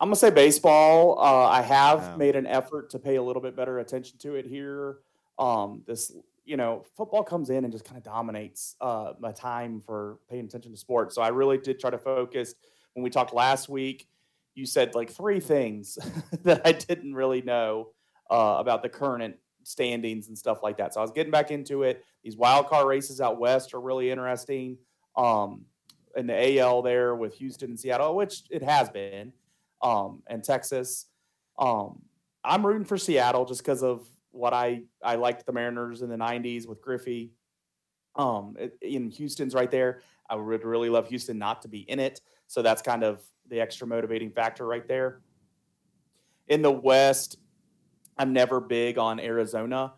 I'm gonna say baseball. Uh, I have Wow. made an effort to pay a little bit better attention to it here. Um, this, you know, football comes in and just kind of dominates uh, my time for paying attention to sports. So I really did try to focus. When we talked last week, you said like three things that I didn't really know uh, about the current standings and stuff like that. So I was getting back into it. These wild card races out west are really interesting. Um, in the AL there with Houston and Seattle, which it has been, um, and Texas. Um, I'm rooting for Seattle just because of what I I liked the Mariners in the '90s with Griffey. Um, in Houston's right there. I would really love Houston not to be in it, so that's kind of the extra motivating factor right there. In the West, I'm never big on Arizona.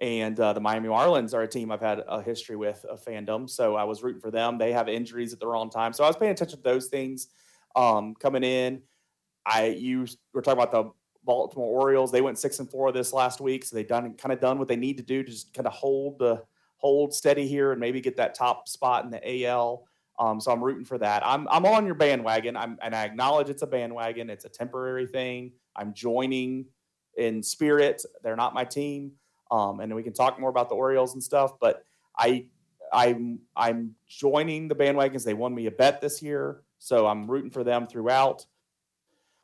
And uh, the Miami Marlins are a team I've had a history with a fandom. So I was rooting for them. They have injuries at the wrong time. So I was paying attention to those things um, coming in. I you were talking about the Baltimore Orioles. They went six and four this last week, so they done kind of done what they need to do to just kind of hold the hold steady here and maybe get that top spot in the AL. Um, so I'm rooting for that. I'm I'm on your bandwagon. I'm and I acknowledge it's a bandwagon. It's a temporary thing. I'm joining in spirit. They're not my team. Um, and we can talk more about the Orioles and stuff. But I I'm I'm joining the bandwagons. They won me a bet this year, so I'm rooting for them throughout.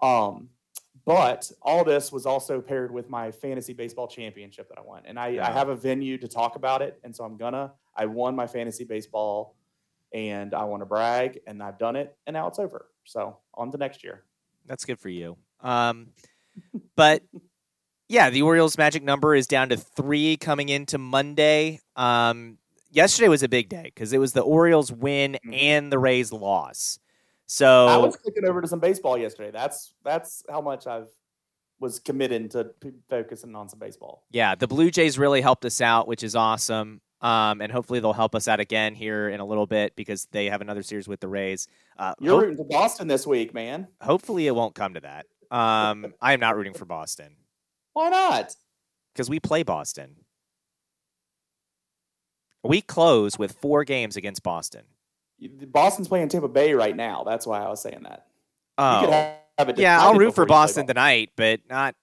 Um, but all this was also paired with my fantasy baseball championship that I won, and I, yeah. I have a venue to talk about it, and so I'm gonna. I won my fantasy baseball, and I want to brag, and I've done it, and now it's over. So on to next year. That's good for you. Um, but yeah, the Orioles' magic number is down to three coming into Monday. Um, yesterday was a big day because it was the Orioles win mm-hmm. and the Rays loss. So I was clicking over to some baseball yesterday. That's that's how much I've was committed to p- focusing on some baseball. Yeah, the Blue Jays really helped us out, which is awesome. Um, and hopefully they'll help us out again here in a little bit because they have another series with the Rays. Uh, You're hope- rooting for Boston this week, man. Hopefully it won't come to that. Um, I am not rooting for Boston. Why not? Because we play Boston. We close with four games against Boston. Boston's playing Tampa Bay right now. That's why I was saying that. Oh, have, yeah, I'll root for Boston tonight, but not.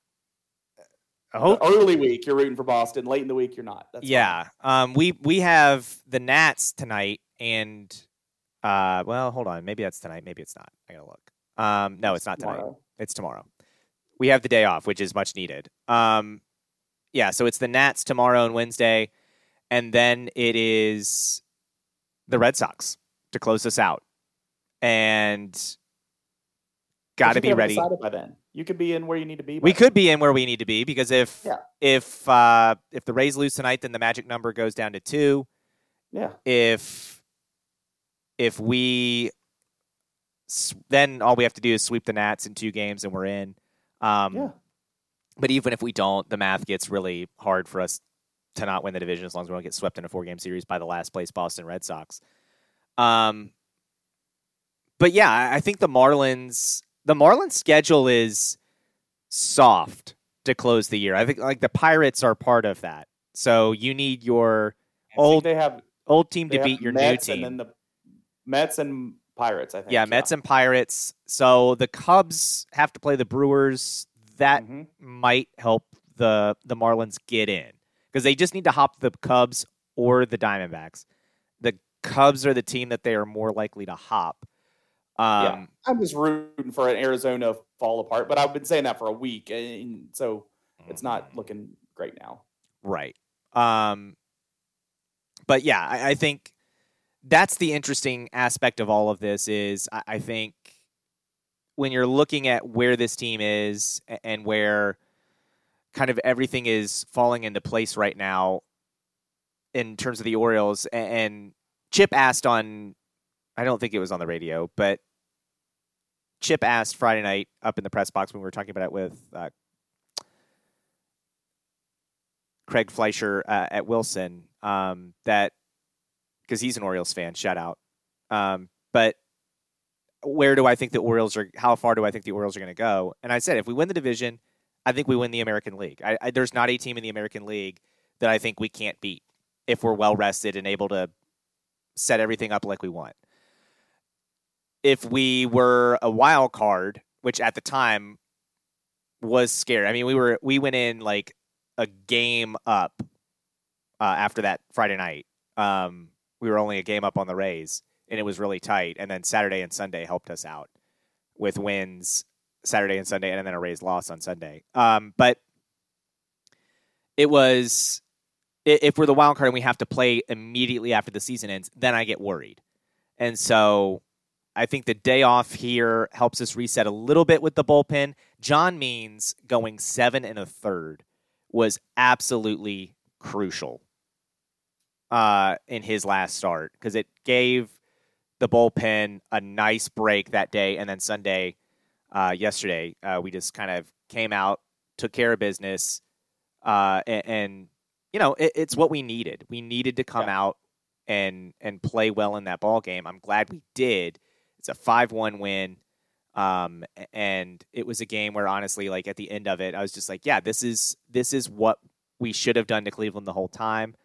Hope early week you're rooting for Boston. Late in the week you're not. That's yeah, um, we we have the Nats tonight, and uh, well, hold on, maybe that's tonight, maybe it's not. I gotta look. Um, no, it's not tonight. Tomorrow. It's tomorrow. We have the day off, which is much needed. Um, yeah, so it's the Nats tomorrow and Wednesday, and then it is the Red Sox to close us out, and got to be ready by then. You could be in where you need to be. we then. could be in where we need to be because if yeah. if uh, if the Rays lose tonight, then the magic number goes down to two. Yeah. If if we then all we have to do is sweep the Nats in two games and we're in. Um, yeah. But even if we don't, the math gets really hard for us to not win the division as long as we don't get swept in a four game series by the last place Boston Red Sox. Um, but yeah, I think the Marlins the Marlins schedule is soft to close the year. I think like the Pirates are part of that. So you need your old they have old team to beat your Mets new team. And then the Mets and Pirates, I think. Yeah, Mets and Pirates. So the Cubs have to play the Brewers. That mm-hmm. might help the the Marlins get in because they just need to hop the Cubs or the Diamondbacks. The Cubs are the team that they are more likely to hop. Um, yeah, I'm just rooting for an Arizona fall apart, but I've been saying that for a week, and so it's not mm-hmm. looking great now. Right. Um, but yeah, I, I think that's the interesting aspect of all of this. Is I, I think when you're looking at where this team is and where kind of everything is falling into place right now in terms of the Orioles. And Chip asked on, I don't think it was on the radio, but Chip asked Friday night up in the press box when we were talking about it with uh, Craig Fleischer uh, at Wilson um, that because he's an Orioles fan. Shout out. Um, but where do I think the Orioles are? How far do I think the Orioles are going to go? And I said, if we win the division, I think we win the American League. I, I, there's not a team in the American League that I think we can't beat if we're well rested and able to set everything up like we want if we were a wild card, which at the time was scary. I mean, we were we went in like a game up uh, after that Friday night. Um, we were only a game up on the Rays, and it was really tight. And then Saturday and Sunday helped us out with wins Saturday and Sunday, and then a Rays loss on Sunday. Um, but it was if we're the wild card and we have to play immediately after the season ends, then I get worried. And so I think the day off here helps us reset a little bit with the bullpen. John Means going seven and a third was absolutely crucial uh, in his last start because it gave the bullpen a nice break that day, and then Sunday, uh, yesterday, uh, we just kind of came out, took care of business, uh, and, and, you know it, it's what we needed. We needed to come Yeah. out and and play well in that ball game. I'm glad we did. It's a five one win. Um, and it was a game where honestly, like at the end of it, I was just like, yeah, this is this is what we should have done to Cleveland the whole time,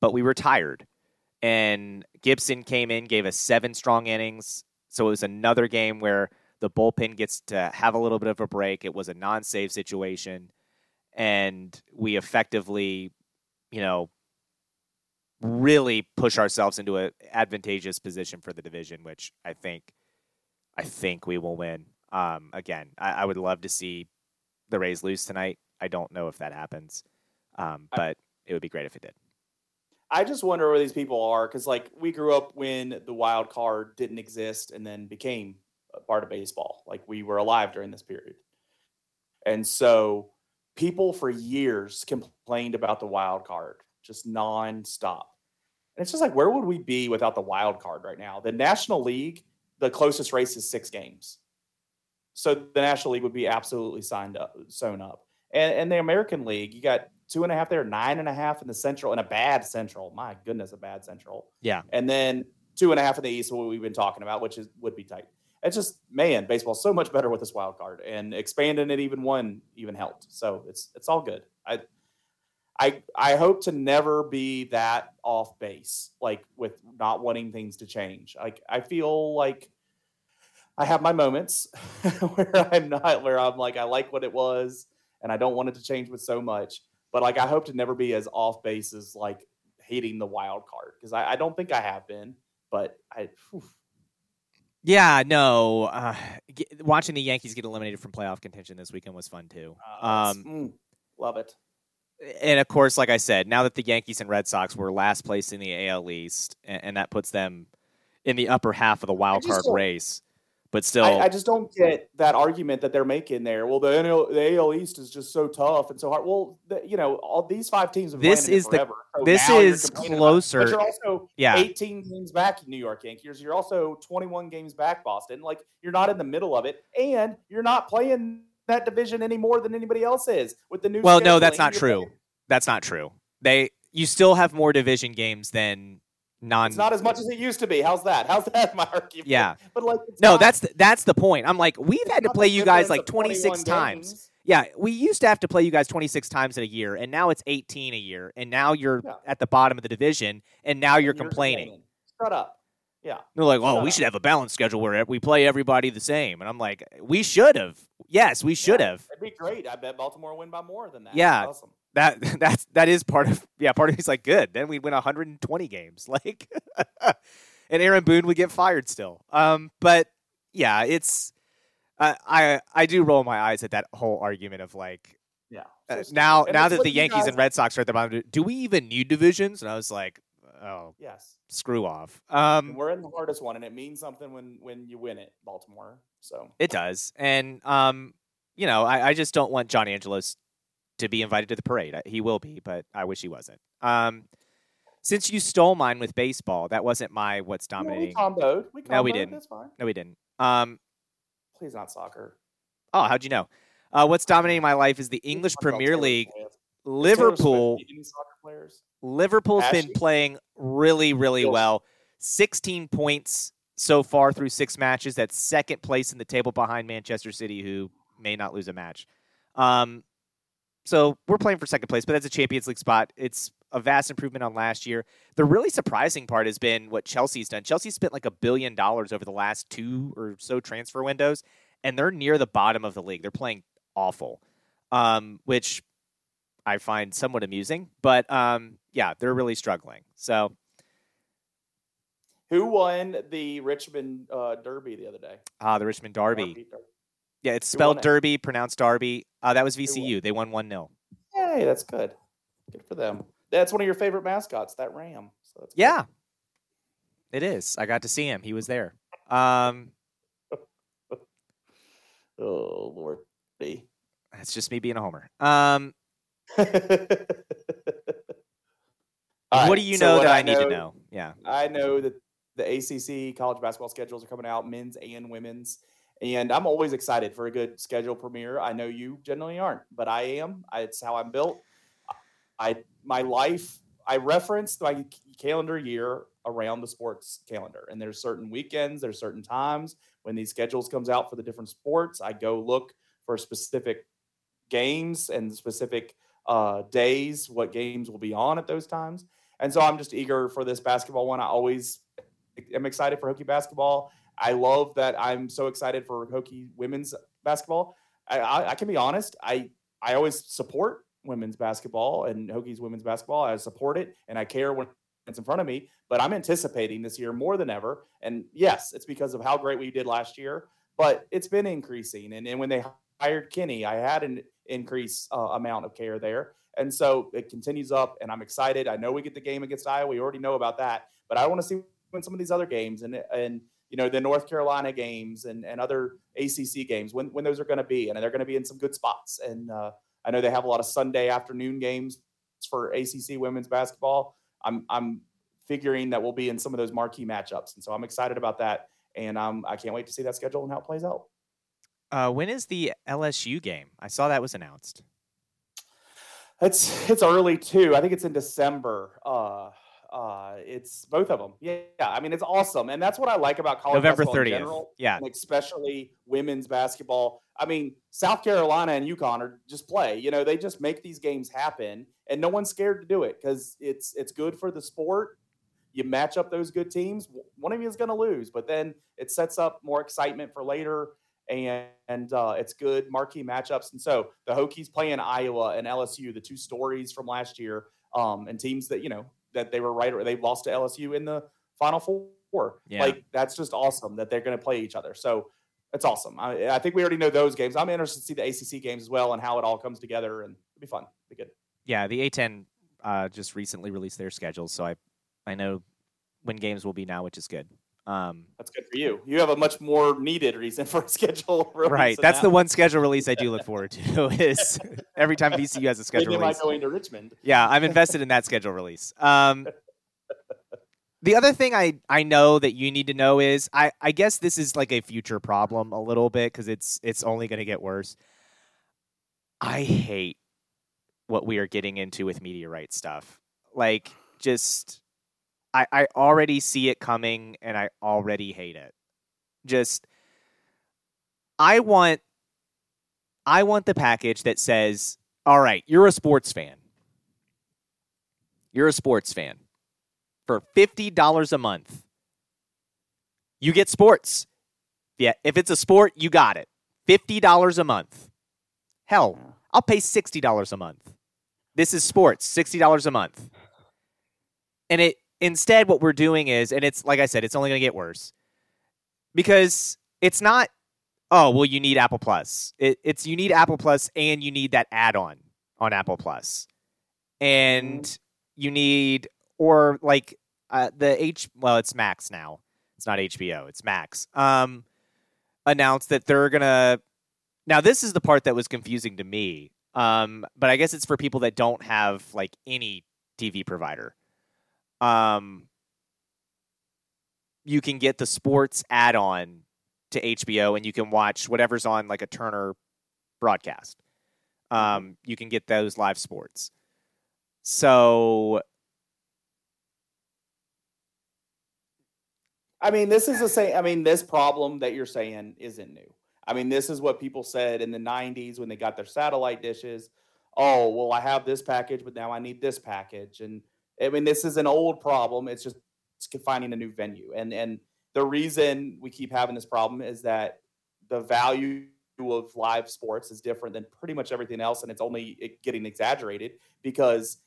but we were tired. And Gibson came in, gave us seven strong innings. So it was another game where the bullpen gets to have a little bit of a break. It was a non-save situation, and we effectively, you know, really push ourselves into an advantageous position for the division, which I think, I think we will win. Um, again, I, I would love to see the Rays lose tonight. I don't know if that happens, um, but it would be great if it did. I just wonder where these people are because, like, we grew up when the wild card didn't exist and then became a part of baseball. Like, we were alive during this period. And so, people for years complained about the wild card just nonstop. And it's just like, where would we be without the wild card right now? The National League, the closest race is six games. So, the National League would be absolutely signed up, sewn up. And, and the American League, you got two and a half there, nine and a half in the Central, and a bad Central. My goodness, a bad Central. Yeah. And then two and a half in the East, what we've been talking about, which is would be tight. It's just man, baseball's so much better with this wild card, and expanding it even one even helped. So it's it's all good. I I I hope to never be that off base, like with not wanting things to change. Like I feel like I have my moments where I'm not where I'm like I like what it was and I don't want it to change with so much. But like I hope to never be as off base as like hating the wild card because I, I don't think I have been. But I whew, Yeah, no. Uh, g- watching the Yankees get eliminated from playoff contention this weekend was fun too. uh, Um, mm, love it. and of course, like I said, now that the Yankees and Red Sox were last place in the AL East, and, and that puts them in the upper half of the wild card race, but still, I, I just don't get that argument that they're making there. Well, the NL, the AL East is just so tough and so hard. Well, the, you know, all these five teams have This is the-. So this is complaining about closer- But you're also yeah, 18 games back, New York Yankees. You're also 21 games back, Boston. Like you're not in the middle of it, and you're not playing that division any more than anybody else is with the new. Well, no, that's not true. playing- that's not true. They, you still have more division games than non. It's not as much as it used to be. How's that? How's that my argument? Yeah. but like it's no, not- that's the, that's the point. I'm like, we've had to play you guys like 26 times. games. Yeah, we used to have to play you guys 26 times in a year, and now it's 18 a year, and now you're Yeah. at the bottom of the division, and now you're And complaining. Shut up. Yeah. They're like, "Oh, we should have a balanced schedule where we play everybody the same," and I'm like, "We should have. Yes, we should Yeah, have. It'd be great. I bet Baltimore win by more than that. Yeah. Awesome. That that's that is part of yeah. Part of me's like, good. Then we'd win 120 games, like, and Aaron Boone would get fired still. Um, but yeah, it's uh, I I do roll my eyes at that whole argument of like Yeah. uh, now now that the Yankees guys- and Red Sox are at the bottom, do we even need divisions? And I was like, oh, Yes. screw off. And Um, we're in the hardest one, and it means something when when you win it, Baltimore. So It does, and um, you know, I, I just don't want John Angelos to be invited to the parade. He will be, but I wish he wasn't. Um, since you stole mine with baseball, that wasn't my what's Yeah, we dominating. comboed. We comboed. No, we didn't. Fine. No, we didn't. Um, Please not soccer. oh, how'd you know? Uh, what's dominating my life is the English Premier League. Swift. Is Taylor Swift Liverpool, beating soccer players. Liverpool's been playing really, really well. 16 points so far through six matches. That's second place in the table behind Manchester City, who may not lose a match. Um, so we're playing for second place, but that's a Champions League spot. It's a vast improvement on last year. The really surprising part has been what Chelsea's done. Chelsea spent like a billion dollars over the last two or so transfer windows, and they're near the bottom of the league. They're playing awful, um, which I find somewhat amusing. But um, yeah, they're really struggling. So Who won the Richmond uh, Derby the other day? uh, the Richmond Derby. Derby. Yeah, it's spelled? Derby, pronounced Darby. Uh, that was VCU. They won 1 0. Hey, that's good. Good for them. That's one of your favorite mascots, that ram. So that's good. Yeah, it is. I got to see him. He was there. Um, oh Lord, that's just me being a homer. Um, what right, do you so know what that I, need to know? Yeah. I know that the ACC college basketball schedules are coming out, men's and women's, and I'm always excited for a good schedule premiere. I know you generally aren't, but I am. I, it's how I'm built. I my life. I reference my calendar year around the sports calendar, and there's certain weekends, there's certain times when these schedules comes out for the different sports. I go look for specific games and specific uh, days, what games will be on at those times. And so I'm just eager for this basketball one. I always am excited for Hokie basketball. I love that I'm so excited for Hokie women's basketball. I, I, I can be honest. I I always support women's basketball and Hokie's women's basketball. I support it and I care when it's in front of me. But I'm anticipating this year more than ever. And yes, it's because of how great we did last year. But it's been increasing. And, and when they hired Kenny, I had an increased uh, amount of care there. And so it continues up, and I'm excited. I know we get the game against Iowa. We already know about that, but I want to see when some of these other games and and you know the North Carolina games and and other ACC games when when those are going to be, and they're going to be in some good spots. And uh, I know they have a lot of Sunday afternoon games for ACC women's basketball. I'm I'm figuring that we'll be in some of those marquee matchups, and so I'm excited about that. And um, I can't wait to see that schedule and how it plays out. Uh, when is the LSU game? I saw that was announced. It's it's early too. I think it's in December. Uh, uh, it's both of them. Yeah, yeah, I mean it's awesome, and that's what I like about college November basketball in 30th. general, Yeah. especially women's basketball. I mean, South Carolina and UConn are just play. You know, they just make these games happen, and no one's scared to do it because it's it's good for the sport. You match up those good teams. One of you is going to lose, but then it sets up more excitement for later and, and uh, it's good marquee matchups. And so the Hokies playing Iowa and LSU, the two stories from last year, um, and teams that you know that they were right or they lost to LSU in the Final Four. Yeah. Like that's just awesome that they're going to play each other. So it's awesome. I, I think we already know those games. I'm interested to see the ACC games as well and how it all comes together, and it'll be fun. Be good. Yeah, the A10 uh, just recently released their schedule, so I I know when games will be now, which is good. Um, That's good for you. You have a much more needed reason for a schedule. release right, that's the one schedule release I do look forward to. Is every time VCU has a schedule Thinking about release. going to Richmond. Yeah, I'm invested in that schedule release. Um, the other thing I, I know that you need to know is I, I guess this is like a future problem a little bit because it's it's only going to get worse. I hate what we are getting into with media rights stuff. Like just I, I already see it coming and I already hate it. Just I want I want the package that says, all right, you're a sports fan you're a sports fan, for $50 a month, you get sports. Yeah, if it's a sport, you got it. $50 a month. Hell, I'll pay $60 a month. This is sports, $60 a month. And it instead what we're doing is and it's like I said, it's only going to get worse. Because it's not oh, well you need Apple Plus. It, it's you need Apple Plus and you need that add-on on Apple And you need or like uh, the H well it's Max now. It's not HBO, it's Max. Um announced that they're to Now this is the part that was confusing to me. Um but I guess it's for people that don't have like any TV provider. Um you can get the sports add-on to HBO and you can watch whatever's on like a Turner broadcast. Um you can get those live sports. So I mean, this is the same. I mean, this problem that you're saying isn't new. I mean, this is what people said in the 90s when they got their satellite dishes. Oh, well, I have this package, but now I need this package. And I mean, this is an old problem. It's just finding a new venue. And and the reason we keep having this problem is that the value of live sports is different than pretty much everything else, and it's only getting exaggerated because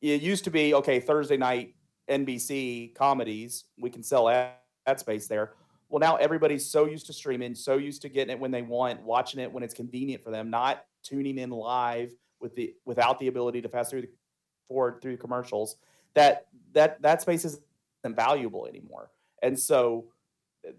it used to be okay Thursday night NBC comedies, we can sell ad, ad space there. Well, now everybody's so used to streaming, so used to getting it when they want, watching it when it's convenient for them, not tuning in live with the without the ability to pass through the forward through commercials. That that that space isn't valuable anymore. And so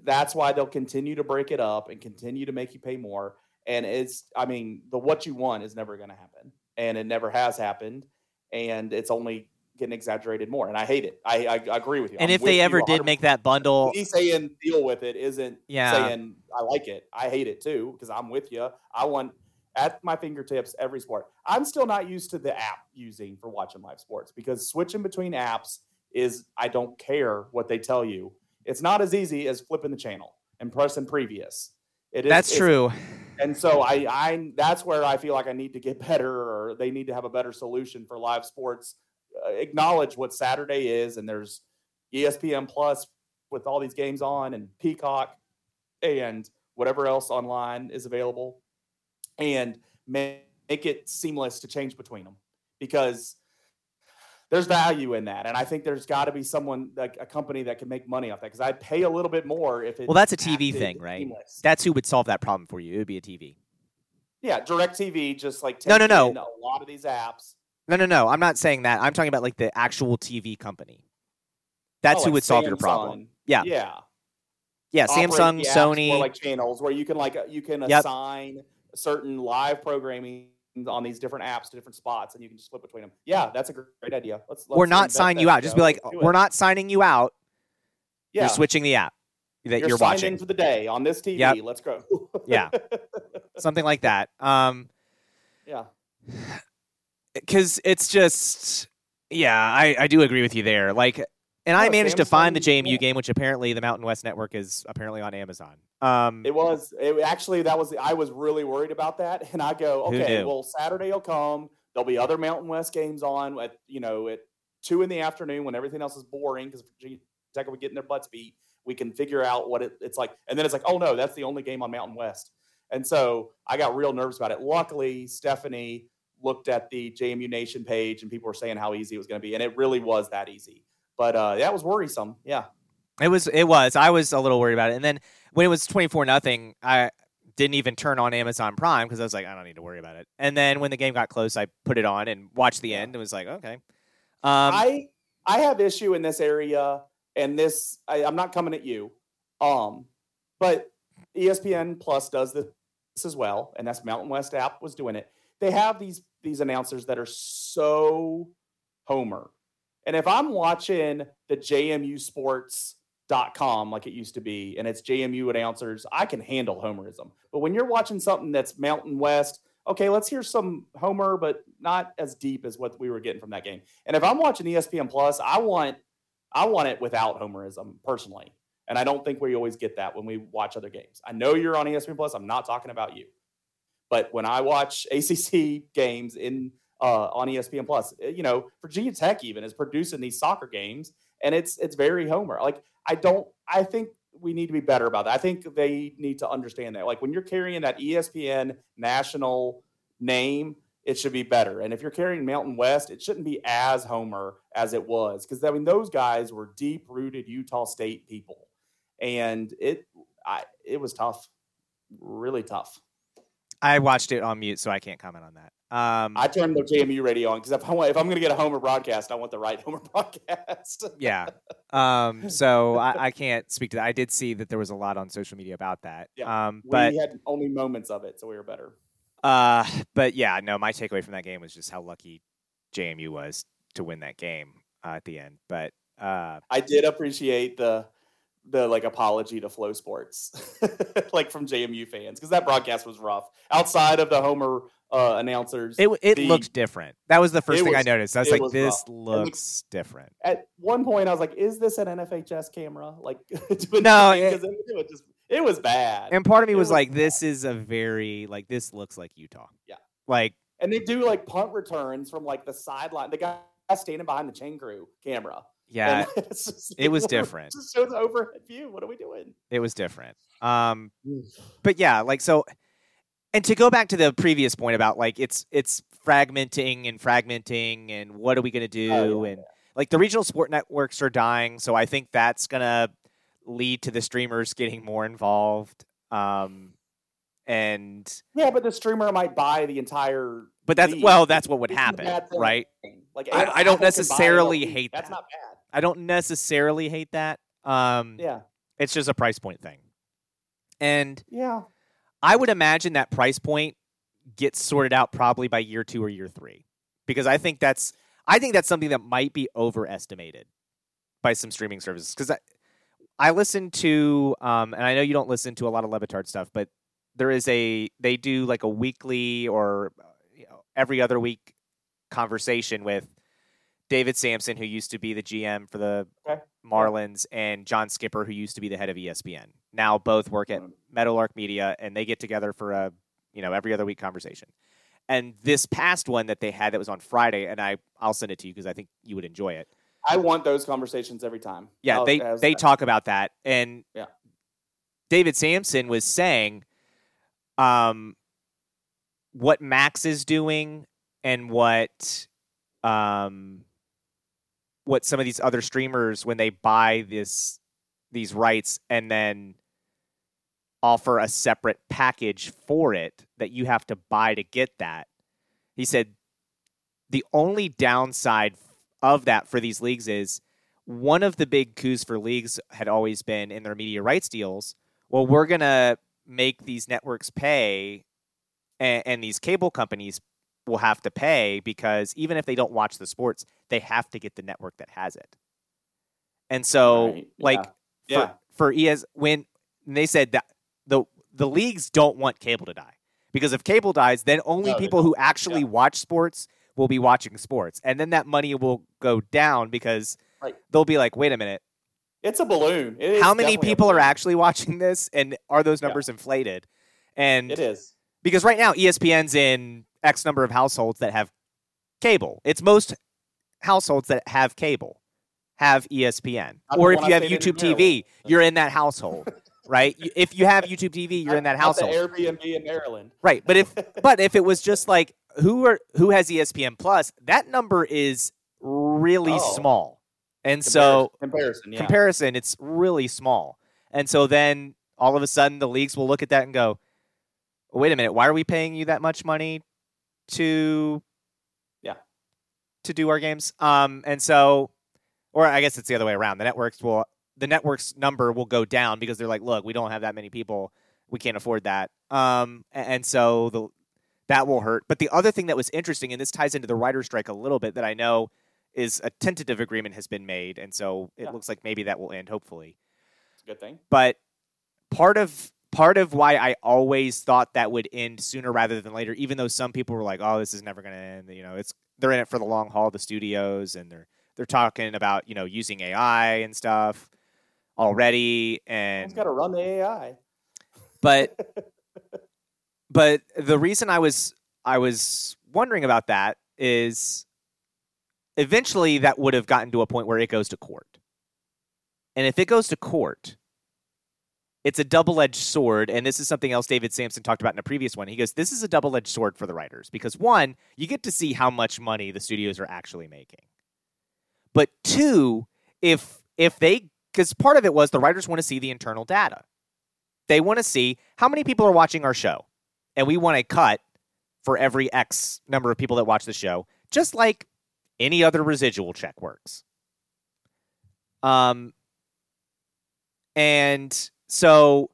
that's why they'll continue to break it up and continue to make you pay more. And it's, I mean, the what you want is never going to happen, and it never has happened, and it's only getting exaggerated more. And I hate it. I, I, I agree with you. And I'm if they ever did make that bundle, me saying deal with it isn't Yeah. saying I like it. I hate it too because I'm with you. I want at my fingertips every sport. I'm still not used to the app using for watching live sports because switching between apps is I don't care what they tell you. It's not as easy as flipping the channel and pressing previous. It is that's true. and so I, I that's where I feel like I need to get better, or they need to have a better solution for live sports. Uh, acknowledge what Saturday is, and there's ESPN Plus with all these games on, and Peacock, and whatever else online is available, and make, it seamless to change between them because there's value in that, and I think there's got to be someone like a company that can make money off that because I'd pay a little bit more if it. Well, that's a TV thing, right? seamless. That's who would solve that problem for you. It would be a TV. Yeah, Direct TV just like No, no, no. a lot of these apps. No, no, no. I'm not saying that. I'm talking about like the actual TV company. That's Oh, who like would solve your problem. Yeah. yeah. Yeah, Operate Samsung, Sony. like channels where you can like uh, you can Yep. assign certain live programming on these different apps to different spots, and you can just flip between them. Yeah, that's a gr- great idea. Let's, let's we're not signing you out. Just be like, we're not signing you out. Yeah, You're switching the app that you're, you're, watching. in for the day on this TV. Yep. Let's go. Yeah. Something like that. Um, yeah. because it's just yeah I, I do agree with you there like and i No, managed to find the jmu yeah. game which apparently the mountain west network is apparently on amazon um It was it, actually that was I was really worried about that, and I go, okay, well Saturday will come. There'll be other Mountain West games on at you know at two in the afternoon when everything else is boring because Virginia Tech will be getting their butts beat. We can figure out what it, it's like, and then it's like, oh no, that's the only game on Mountain West, and so I got real nervous about it. Luckily, Stephanie looked at the JMU Nation page, and people were saying how easy it was going to be, and it really was that easy. But uh, that was worrisome. Yeah. it was it was. I was a little worried about it. And then when it was 24 nothing i didn't even turn on amazon prime because i was like i don't need to worry about it. And then when the game got close i put it on and watched the end and was like okay. Um I I have issue in this area, and this I, I'm not coming at you, um, but ESPN Plus does this as well, and that's Mountain West app was doing it. They have these these announcers that are so homer, and if I'm watching the JMU sports dot com like it used to be, and it's JMU announcers, I can handle homerism. But when you're watching something that's Mountain West, okay, let's hear some homer, but not as deep as what we were getting from that game. And if I'm watching ESPN Plus, I want I want it without homerism personally. And I don't think we always get that when we watch other games. I know you're on ESPN Plus. I'm not talking about you. But when I watch ACC games in uh, on ESPN Plus, eh, you know, Virginia Tech even is producing these soccer games, and it's it's very homer. Like I don't. I think we need to be better about that. I think they need to understand that. Like when you're carrying that ESPN national name, it should be better. And if you're carrying Mountain West, it shouldn't be as homer as it was because I mean those guys were deep rooted Utah State people, and it I it was tough, really tough. i watched it on mute so i can't comment on that um I turned the JMU radio on because if I want, if I'm going to get a Homer broadcast, I want the right Homer broadcast. yeah um so I, I can't speak to that i did see that there was a lot on social media about that Yeah, um we had only moments of it, so we were better. Uh, but yeah, no, my takeaway from that game was just how lucky JMU was to win that game uh, at the end. But uh, I did appreciate the the like apology to FloSports, like from JMU fans, because that broadcast was rough. Outside of the Homer uh, announcers, it it The- looked different. That was the first It thing I noticed. I was like, was this rough. Looks different. at one point I was like, "Is this an NFHS camera?" Like, No, because it, it was just it was bad. And part of me was was like, bad. this is a very like this looks like Utah. Yeah. Like And they do like punt returns from like the sideline. The guy standing behind the chain crew camera. Yeah, just, it was different. Just shows overhead view. What are we doing? it was different. Um, but yeah, like so and to go back to the previous point about like it's it's fragmenting and fragmenting and what are we going to do Oh, yeah, and like the regional sport networks are dying so i think that's going to lead to the streamers getting more involved um and Yeah, but the streamer might buy the entire. but that's league. well that's what would It's not a happen right Like I- I don't can buy a necessarily hate That's that. not bad. I don't necessarily hate that um Yeah. It's just a price point thing. And Yeah. I would imagine that price point gets sorted out probably by year two or year three, because I think that's I think that's something that might be overestimated by some streaming services. Because I I listen to um, and I know you don't listen to a lot of Le Batard stuff, but there is a they do like a weekly or you know, every other week conversation with David Samson, who used to be the GM for the Okay. Marlins, and John Skipper, who used to be the head of ESPN. Now both work at. Meadowlark Media, and they get together for a you know every other week conversation. And this past one that they had that was on Friday, and I I'll send it to you because I think you would enjoy it. I want those conversations every time. Yeah, I'll- they they talk about that, and Yeah. David Samson was saying, um, what Max is doing and what, um, what some of these other streamers when they buy this these rights and then offer a separate package for it that you have to buy to get that. He said the only downside of that for these leagues is one of the big coups for leagues had always been in their media rights deals. Well, we're gonna make these networks pay, and, and these cable companies will have to pay because even if they don't watch the sports, they have to get the network that has it. And so, Right, like yeah. for for ES when they said that the the leagues don't want cable to die because if cable dies, then only No, people who actually Yeah. watch sports will be watching sports, and then that money will go down because Right. they'll be like, wait a minute, It's a balloon. It how many people are actually watching this, and are those Yeah. numbers inflated? And It is. because right now ESPN's in X number of households that have cable. It's most households that have cable have ESPN. Or if you I have YouTube TV, you're in that household, right? If you have YouTube TV, you're in that household. Airbnb in Maryland. Right. But if but if it was just like who are who has ESPN Plus, that number is really Oh. small. And so comparison, yeah. comparison, it's really small. And so then all of a sudden the leagues will look at that and go, wait a minute, why are we paying you that much money to Yeah. to do our games? Um and so or I guess it's the other way around. The networks will the network's number will go down because they're like, look, we don't have that many people. We can't afford that. Um and so the that will hurt. But the other thing that was interesting, and this ties into the writer strike a little bit, that I know is a tentative agreement has been made, and so it Yeah. looks like maybe that will end, hopefully. It's a good thing. But part of part of why I always thought that would end sooner rather than later, even though some people were like, "Oh, this is never going to end," you know, it's they're in it for the long haul, the studios, and they're they're talking about you know using AI and stuff already, and Someone's got to run the AI. but but the reason I was I was wondering about that is eventually that would have gotten to a point where it goes to court. And if it goes to court, it's a double-edged sword and this is something else David Samson talked about in a previous one. He goes, "This is a double-edged sword for the writers because one, you get to see how much money the studios are actually making. But two, if if they cuz part of it was the writers want to see the internal data. They want to see how many people are watching our show. And we want a cut for every X number of people that watch the show, just like any other residual check works. Um, and so,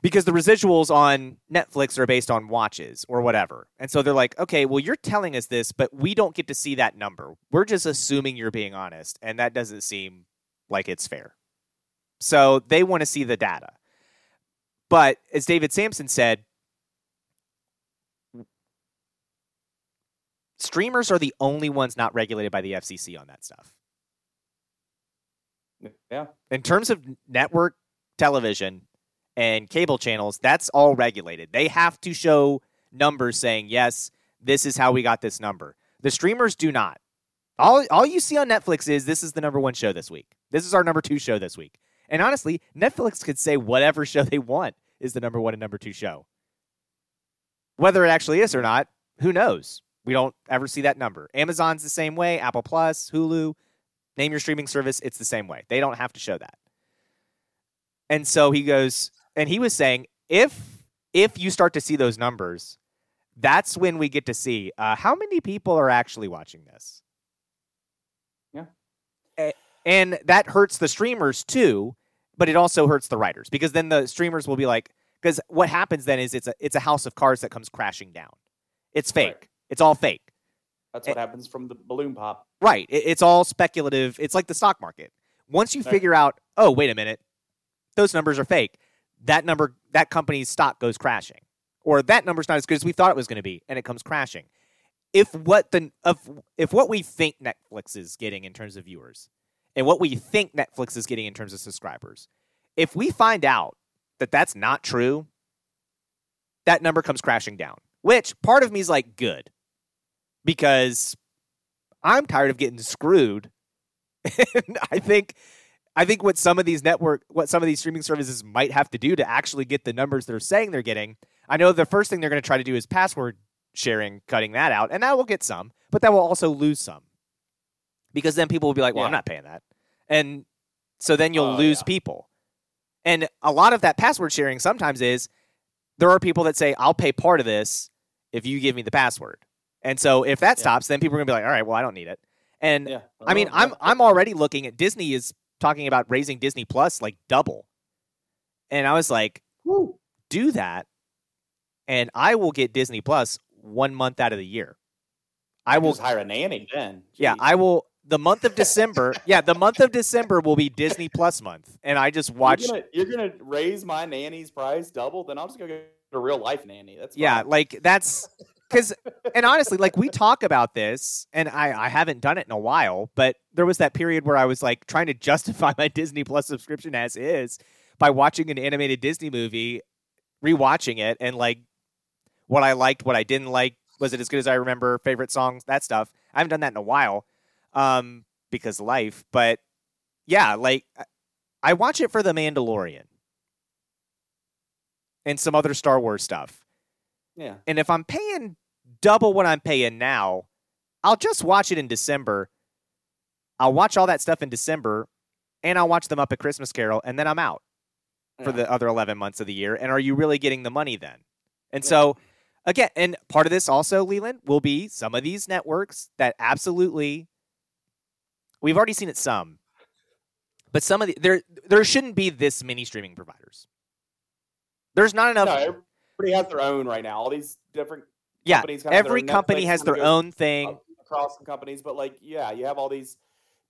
because the residuals on Netflix are based on watches or whatever. And so they're like, okay, well, you're telling us this, but we don't get to see that number. We're just assuming you're being honest. And that doesn't seem like it's fair. So they want to see the data. But as David Samson said, streamers are the only ones not regulated by the FCC on that stuff. Yeah. In terms of network television and cable channels, that's all regulated. They have to show numbers saying, yes, this is how we got this number. The streamers do not. All, all you see on Netflix is this is the number one show this week. This is our number two show this week. And honestly, Netflix could say whatever show they want is the number one and number two show. Whether it actually is or not, who knows? We don't ever see that number. Amazon's the same way, Apple Plus, Hulu, name your streaming service, it's the same way. They don't have to show that. And so he goes, and he was saying, if if you start to see those numbers, that's when we get to see uh, how many people are actually watching this. Yeah. A- and that hurts the streamers too, but it also hurts the writers because then the streamers will be like, because what happens then is it's a it's a house of cards that comes crashing down. It's fake. Right. It's all fake. That's what happens from the balloon pop. Right. It, it's all speculative. It's like the stock market. Once you Right. figure out, oh, wait a minute, those numbers are fake. That number, that company's stock goes crashing, or that number's not as good as we thought it was going to be, and it comes crashing. If what the of if what we think Netflix is getting in terms of viewers, and what we think Netflix is getting in terms of subscribers, if we find out that that's not true, that number comes crashing down. Which part of me is like good, because I'm tired of getting screwed. and I think I think what some of these network what some of these streaming services might have to do to actually get the numbers they're saying they're getting. I know the first thing they're going to try to do is password sharing, cutting that out, and that will get some, but that will also lose some. Because then people will be like, "Well, I'm not paying that." And so then you'll Oh, lose yeah. people. And a lot of that password sharing sometimes is there are people that say, "I'll pay part of this if you give me the password." And so if that Yeah. stops, then people are going to be like, "All right, well, I don't need it." And Yeah. I mean, Oh, I'm. I'm already looking at Disney is talking about raising Disney Plus like double. And I was like, Woo. do that and I will get Disney Plus one month out of the year. I will just hire a nanny then. yeah, I will the month of December. yeah, the month of December will be Disney Plus month. And I just watch You're gonna, you're gonna raise my nanny's price double, then I'm just gonna get a real life nanny. That's Yeah, like that's because, and honestly, like we talk about this, and I I haven't done it in a while, but there was that period where I was like trying to justify my Disney Plus subscription as is by watching an animated Disney movie, rewatching it, and like what I liked, what I didn't like, was it as good as I remember, favorite songs, that stuff. I haven't done that in a while, um, because life, but yeah, like I- I watch it for The Mandalorian and some other Star Wars stuff. Yeah. And if I'm paying double what I'm paying now, I'll just watch it in December. I'll watch all that stuff in December, and I'll watch them up at Christmas Carol, and then I'm out for the other 11 months of the year. And are you really getting the money then? And Yeah. so, again, and part of this also, Leland, will be some of these networks that absolutely, we've already seen it some, but some of the, there, there shouldn't be this many streaming providers. There's not enough. No, everybody has their own right now. All these different yeah, companies kinda have their every company Netflix has their own thing. Uh, across some companies, but like yeah, you have all these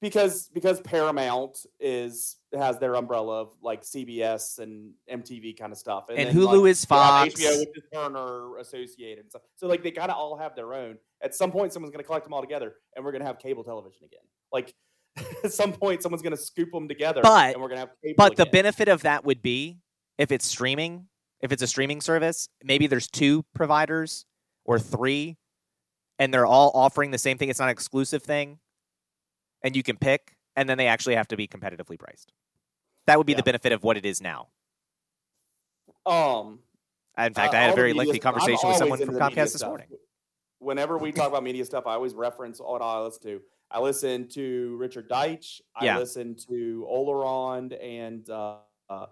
because because Paramount is has their umbrella of like CBS and MTV kind of stuff, And then, Hulu like, is Fox. HBO, which is Turner associated, and stuff. So like they kind of all have their own. At some point, someone's going to collect them all together, and we're going to have cable television again. Like at some point, someone's going to scoop them together, But- and we're going to have cable. But the benefit of that would be if it's streaming, if it's a streaming service, maybe there's two providers or three, and they're all offering the same thing. It's not an exclusive thing, and you can pick, and then they actually have to be competitively priced. That would be the benefit of what it is now. um, In fact, Uh, I had a very media lengthy stuff- I'm conversation with someone from the media Comcast this stuff. morning. Whenever we talk about media stuff, I always reference what I listen to. I listen to Richard Deitsch. I Yeah. listen to Ourand and uh, uh,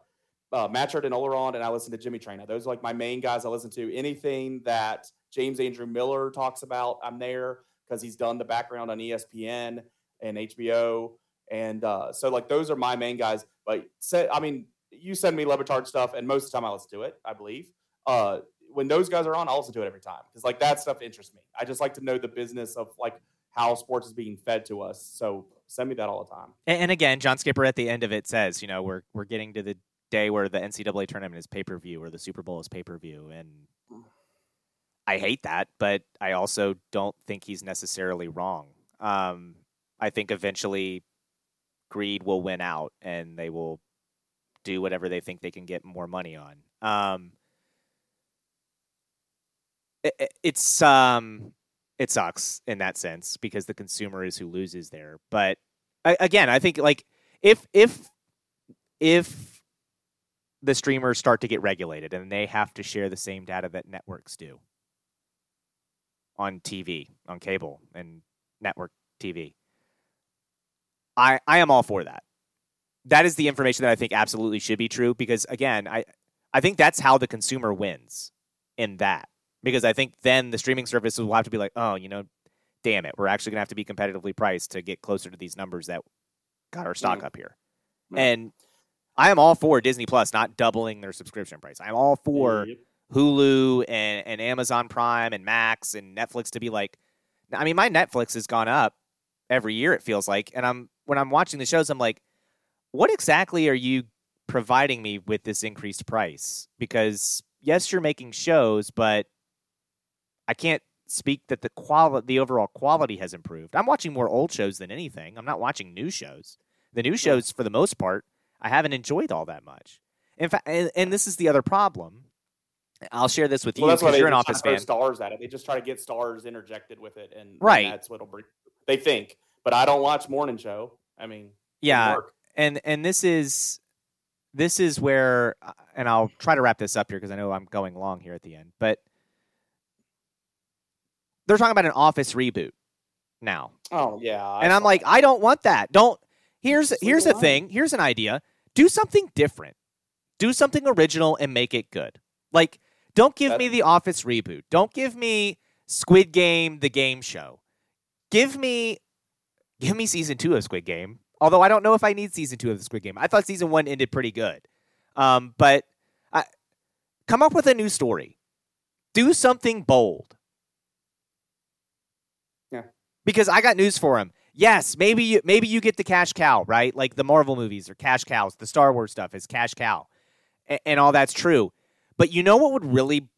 uh, Marchand and Ourand, and I listen to Jimmy Traina. Those are like my main guys I listen to. Anything that James Andrew Miller talks about, I'm there because he's done the background on ESPN and HBO. And uh, so, like, those are my main guys. But, I mean, you send me Le Batard stuff, and most of the time I listen to it, I believe. Uh, when those guys are on, I'll listen to it every time because, like, that stuff interests me. I just like to know the business of, like, how sports is being fed to us. So, send me that all the time. And, and again, John Skipper at the end of it says, you know, we're we're getting to the day where the NCAA tournament is pay per view or the Super Bowl is pay per view, and I hate that, but I also don't think he's necessarily wrong. Um, I think eventually greed will win out, and they will do whatever they think they can get more money on. Um, it, it- it's um, it sucks in that sense because the consumer is who loses there, but again, I think like if if if the streamers start to get regulated and they have to share the same data that networks do on TV, on cable and network TV. I I am all for that. That is the information that I think absolutely should be true because again, I I think that's how the consumer wins in that. Because I think then the streaming services will have to be like, "Oh, you know, damn it, we're actually going to have to be competitively priced to get closer to these numbers that got our stock Mhm. up here." Mhm. And I am all for Disney Plus not doubling their subscription price. I'm all for Yep. Hulu and, and Amazon Prime and Max and Netflix to be like, I mean, my Netflix has gone up every year. It feels like, and I'm when I'm watching the shows, I'm like, what exactly are you providing me with this increased price? Because yes, you're making shows, but I can't speak that the quality, the overall quality has improved. I'm watching more old shows than anything. I'm not watching new shows. The new shows, for the most part, I haven't enjoyed all that much. In fact, and, and this is the other problem. I'll share this with you Well, because you're an Office fan. stars at it. They just try to get stars interjected with it, and and Right. that's what'll bring. They think, but I don't watch morning show. I mean, Yeah, and and this is this is where and I'll try to wrap this up here because I know I'm going long here at the end, but they're talking about an office reboot now. Oh yeah, and I'm like. I don't want that. Don't here's here's a thing, here's an idea. Do something different. Do something original and make it good. Like, don't give That- me the office reboot. Don't give me Squid Game the game show. Give me give me season two of Squid Game. Although I don't know if I need season two of the Squid Game. I thought season one ended pretty good. Um, but I, come up with a new story. Do something bold. Yeah. Because I got news for him. Yes, maybe you maybe you get the cash cow, right? Like the Marvel movies are cash cows. The Star Wars stuff is cash cow, and, and all that's true. But you know what would really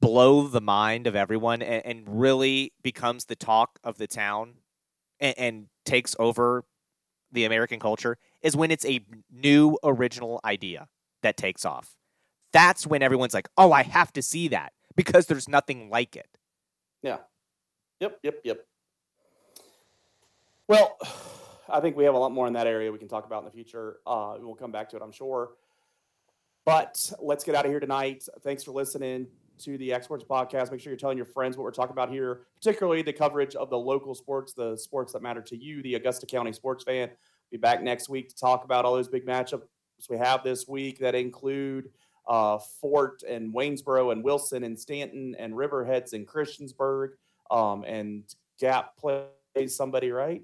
blow the mind of everyone and, and really becomes the talk of the town and, and takes over the American culture is when it's a new original idea that takes off. That's when everyone's like, "Oh, I have to see that," because there's nothing like it. Yeah. Yep, yep, yep. Well, I think we have a lot more in that area we can talk about in the future. Uh, we'll come back to it, I'm sure. But let's get out of here tonight. Thanks for listening to the Yak Sports Podcast. Make sure you're telling your friends what we're talking about here, particularly the coverage of the local sports, the sports that matter to you, the Augusta County sports fan. Be back next week to talk about all those big matchups we have this week that include uh, Fort and Waynesboro and Wilson and Staunton and Riverheads and Christiansburg. Um, and Gap plays somebody, right?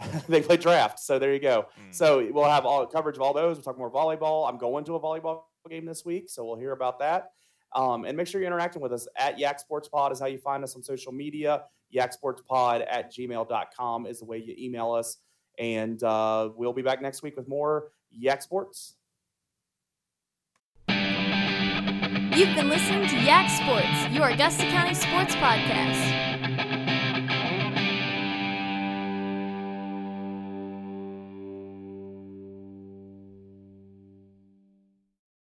they play draft. So there you go. Mm. So we'll have all coverage of all those. We'll talk more volleyball. I'm going to a volleyball game this week, so we'll hear about that. Um, and make sure you're interacting with us at Yak Sports Pod is how you find us on social media. YakSportsPod at gmail.com is the way you email us. And uh, we'll be back next week with more Yak Sports. You've been listening to Yak Sports, your Augusta County sports podcast.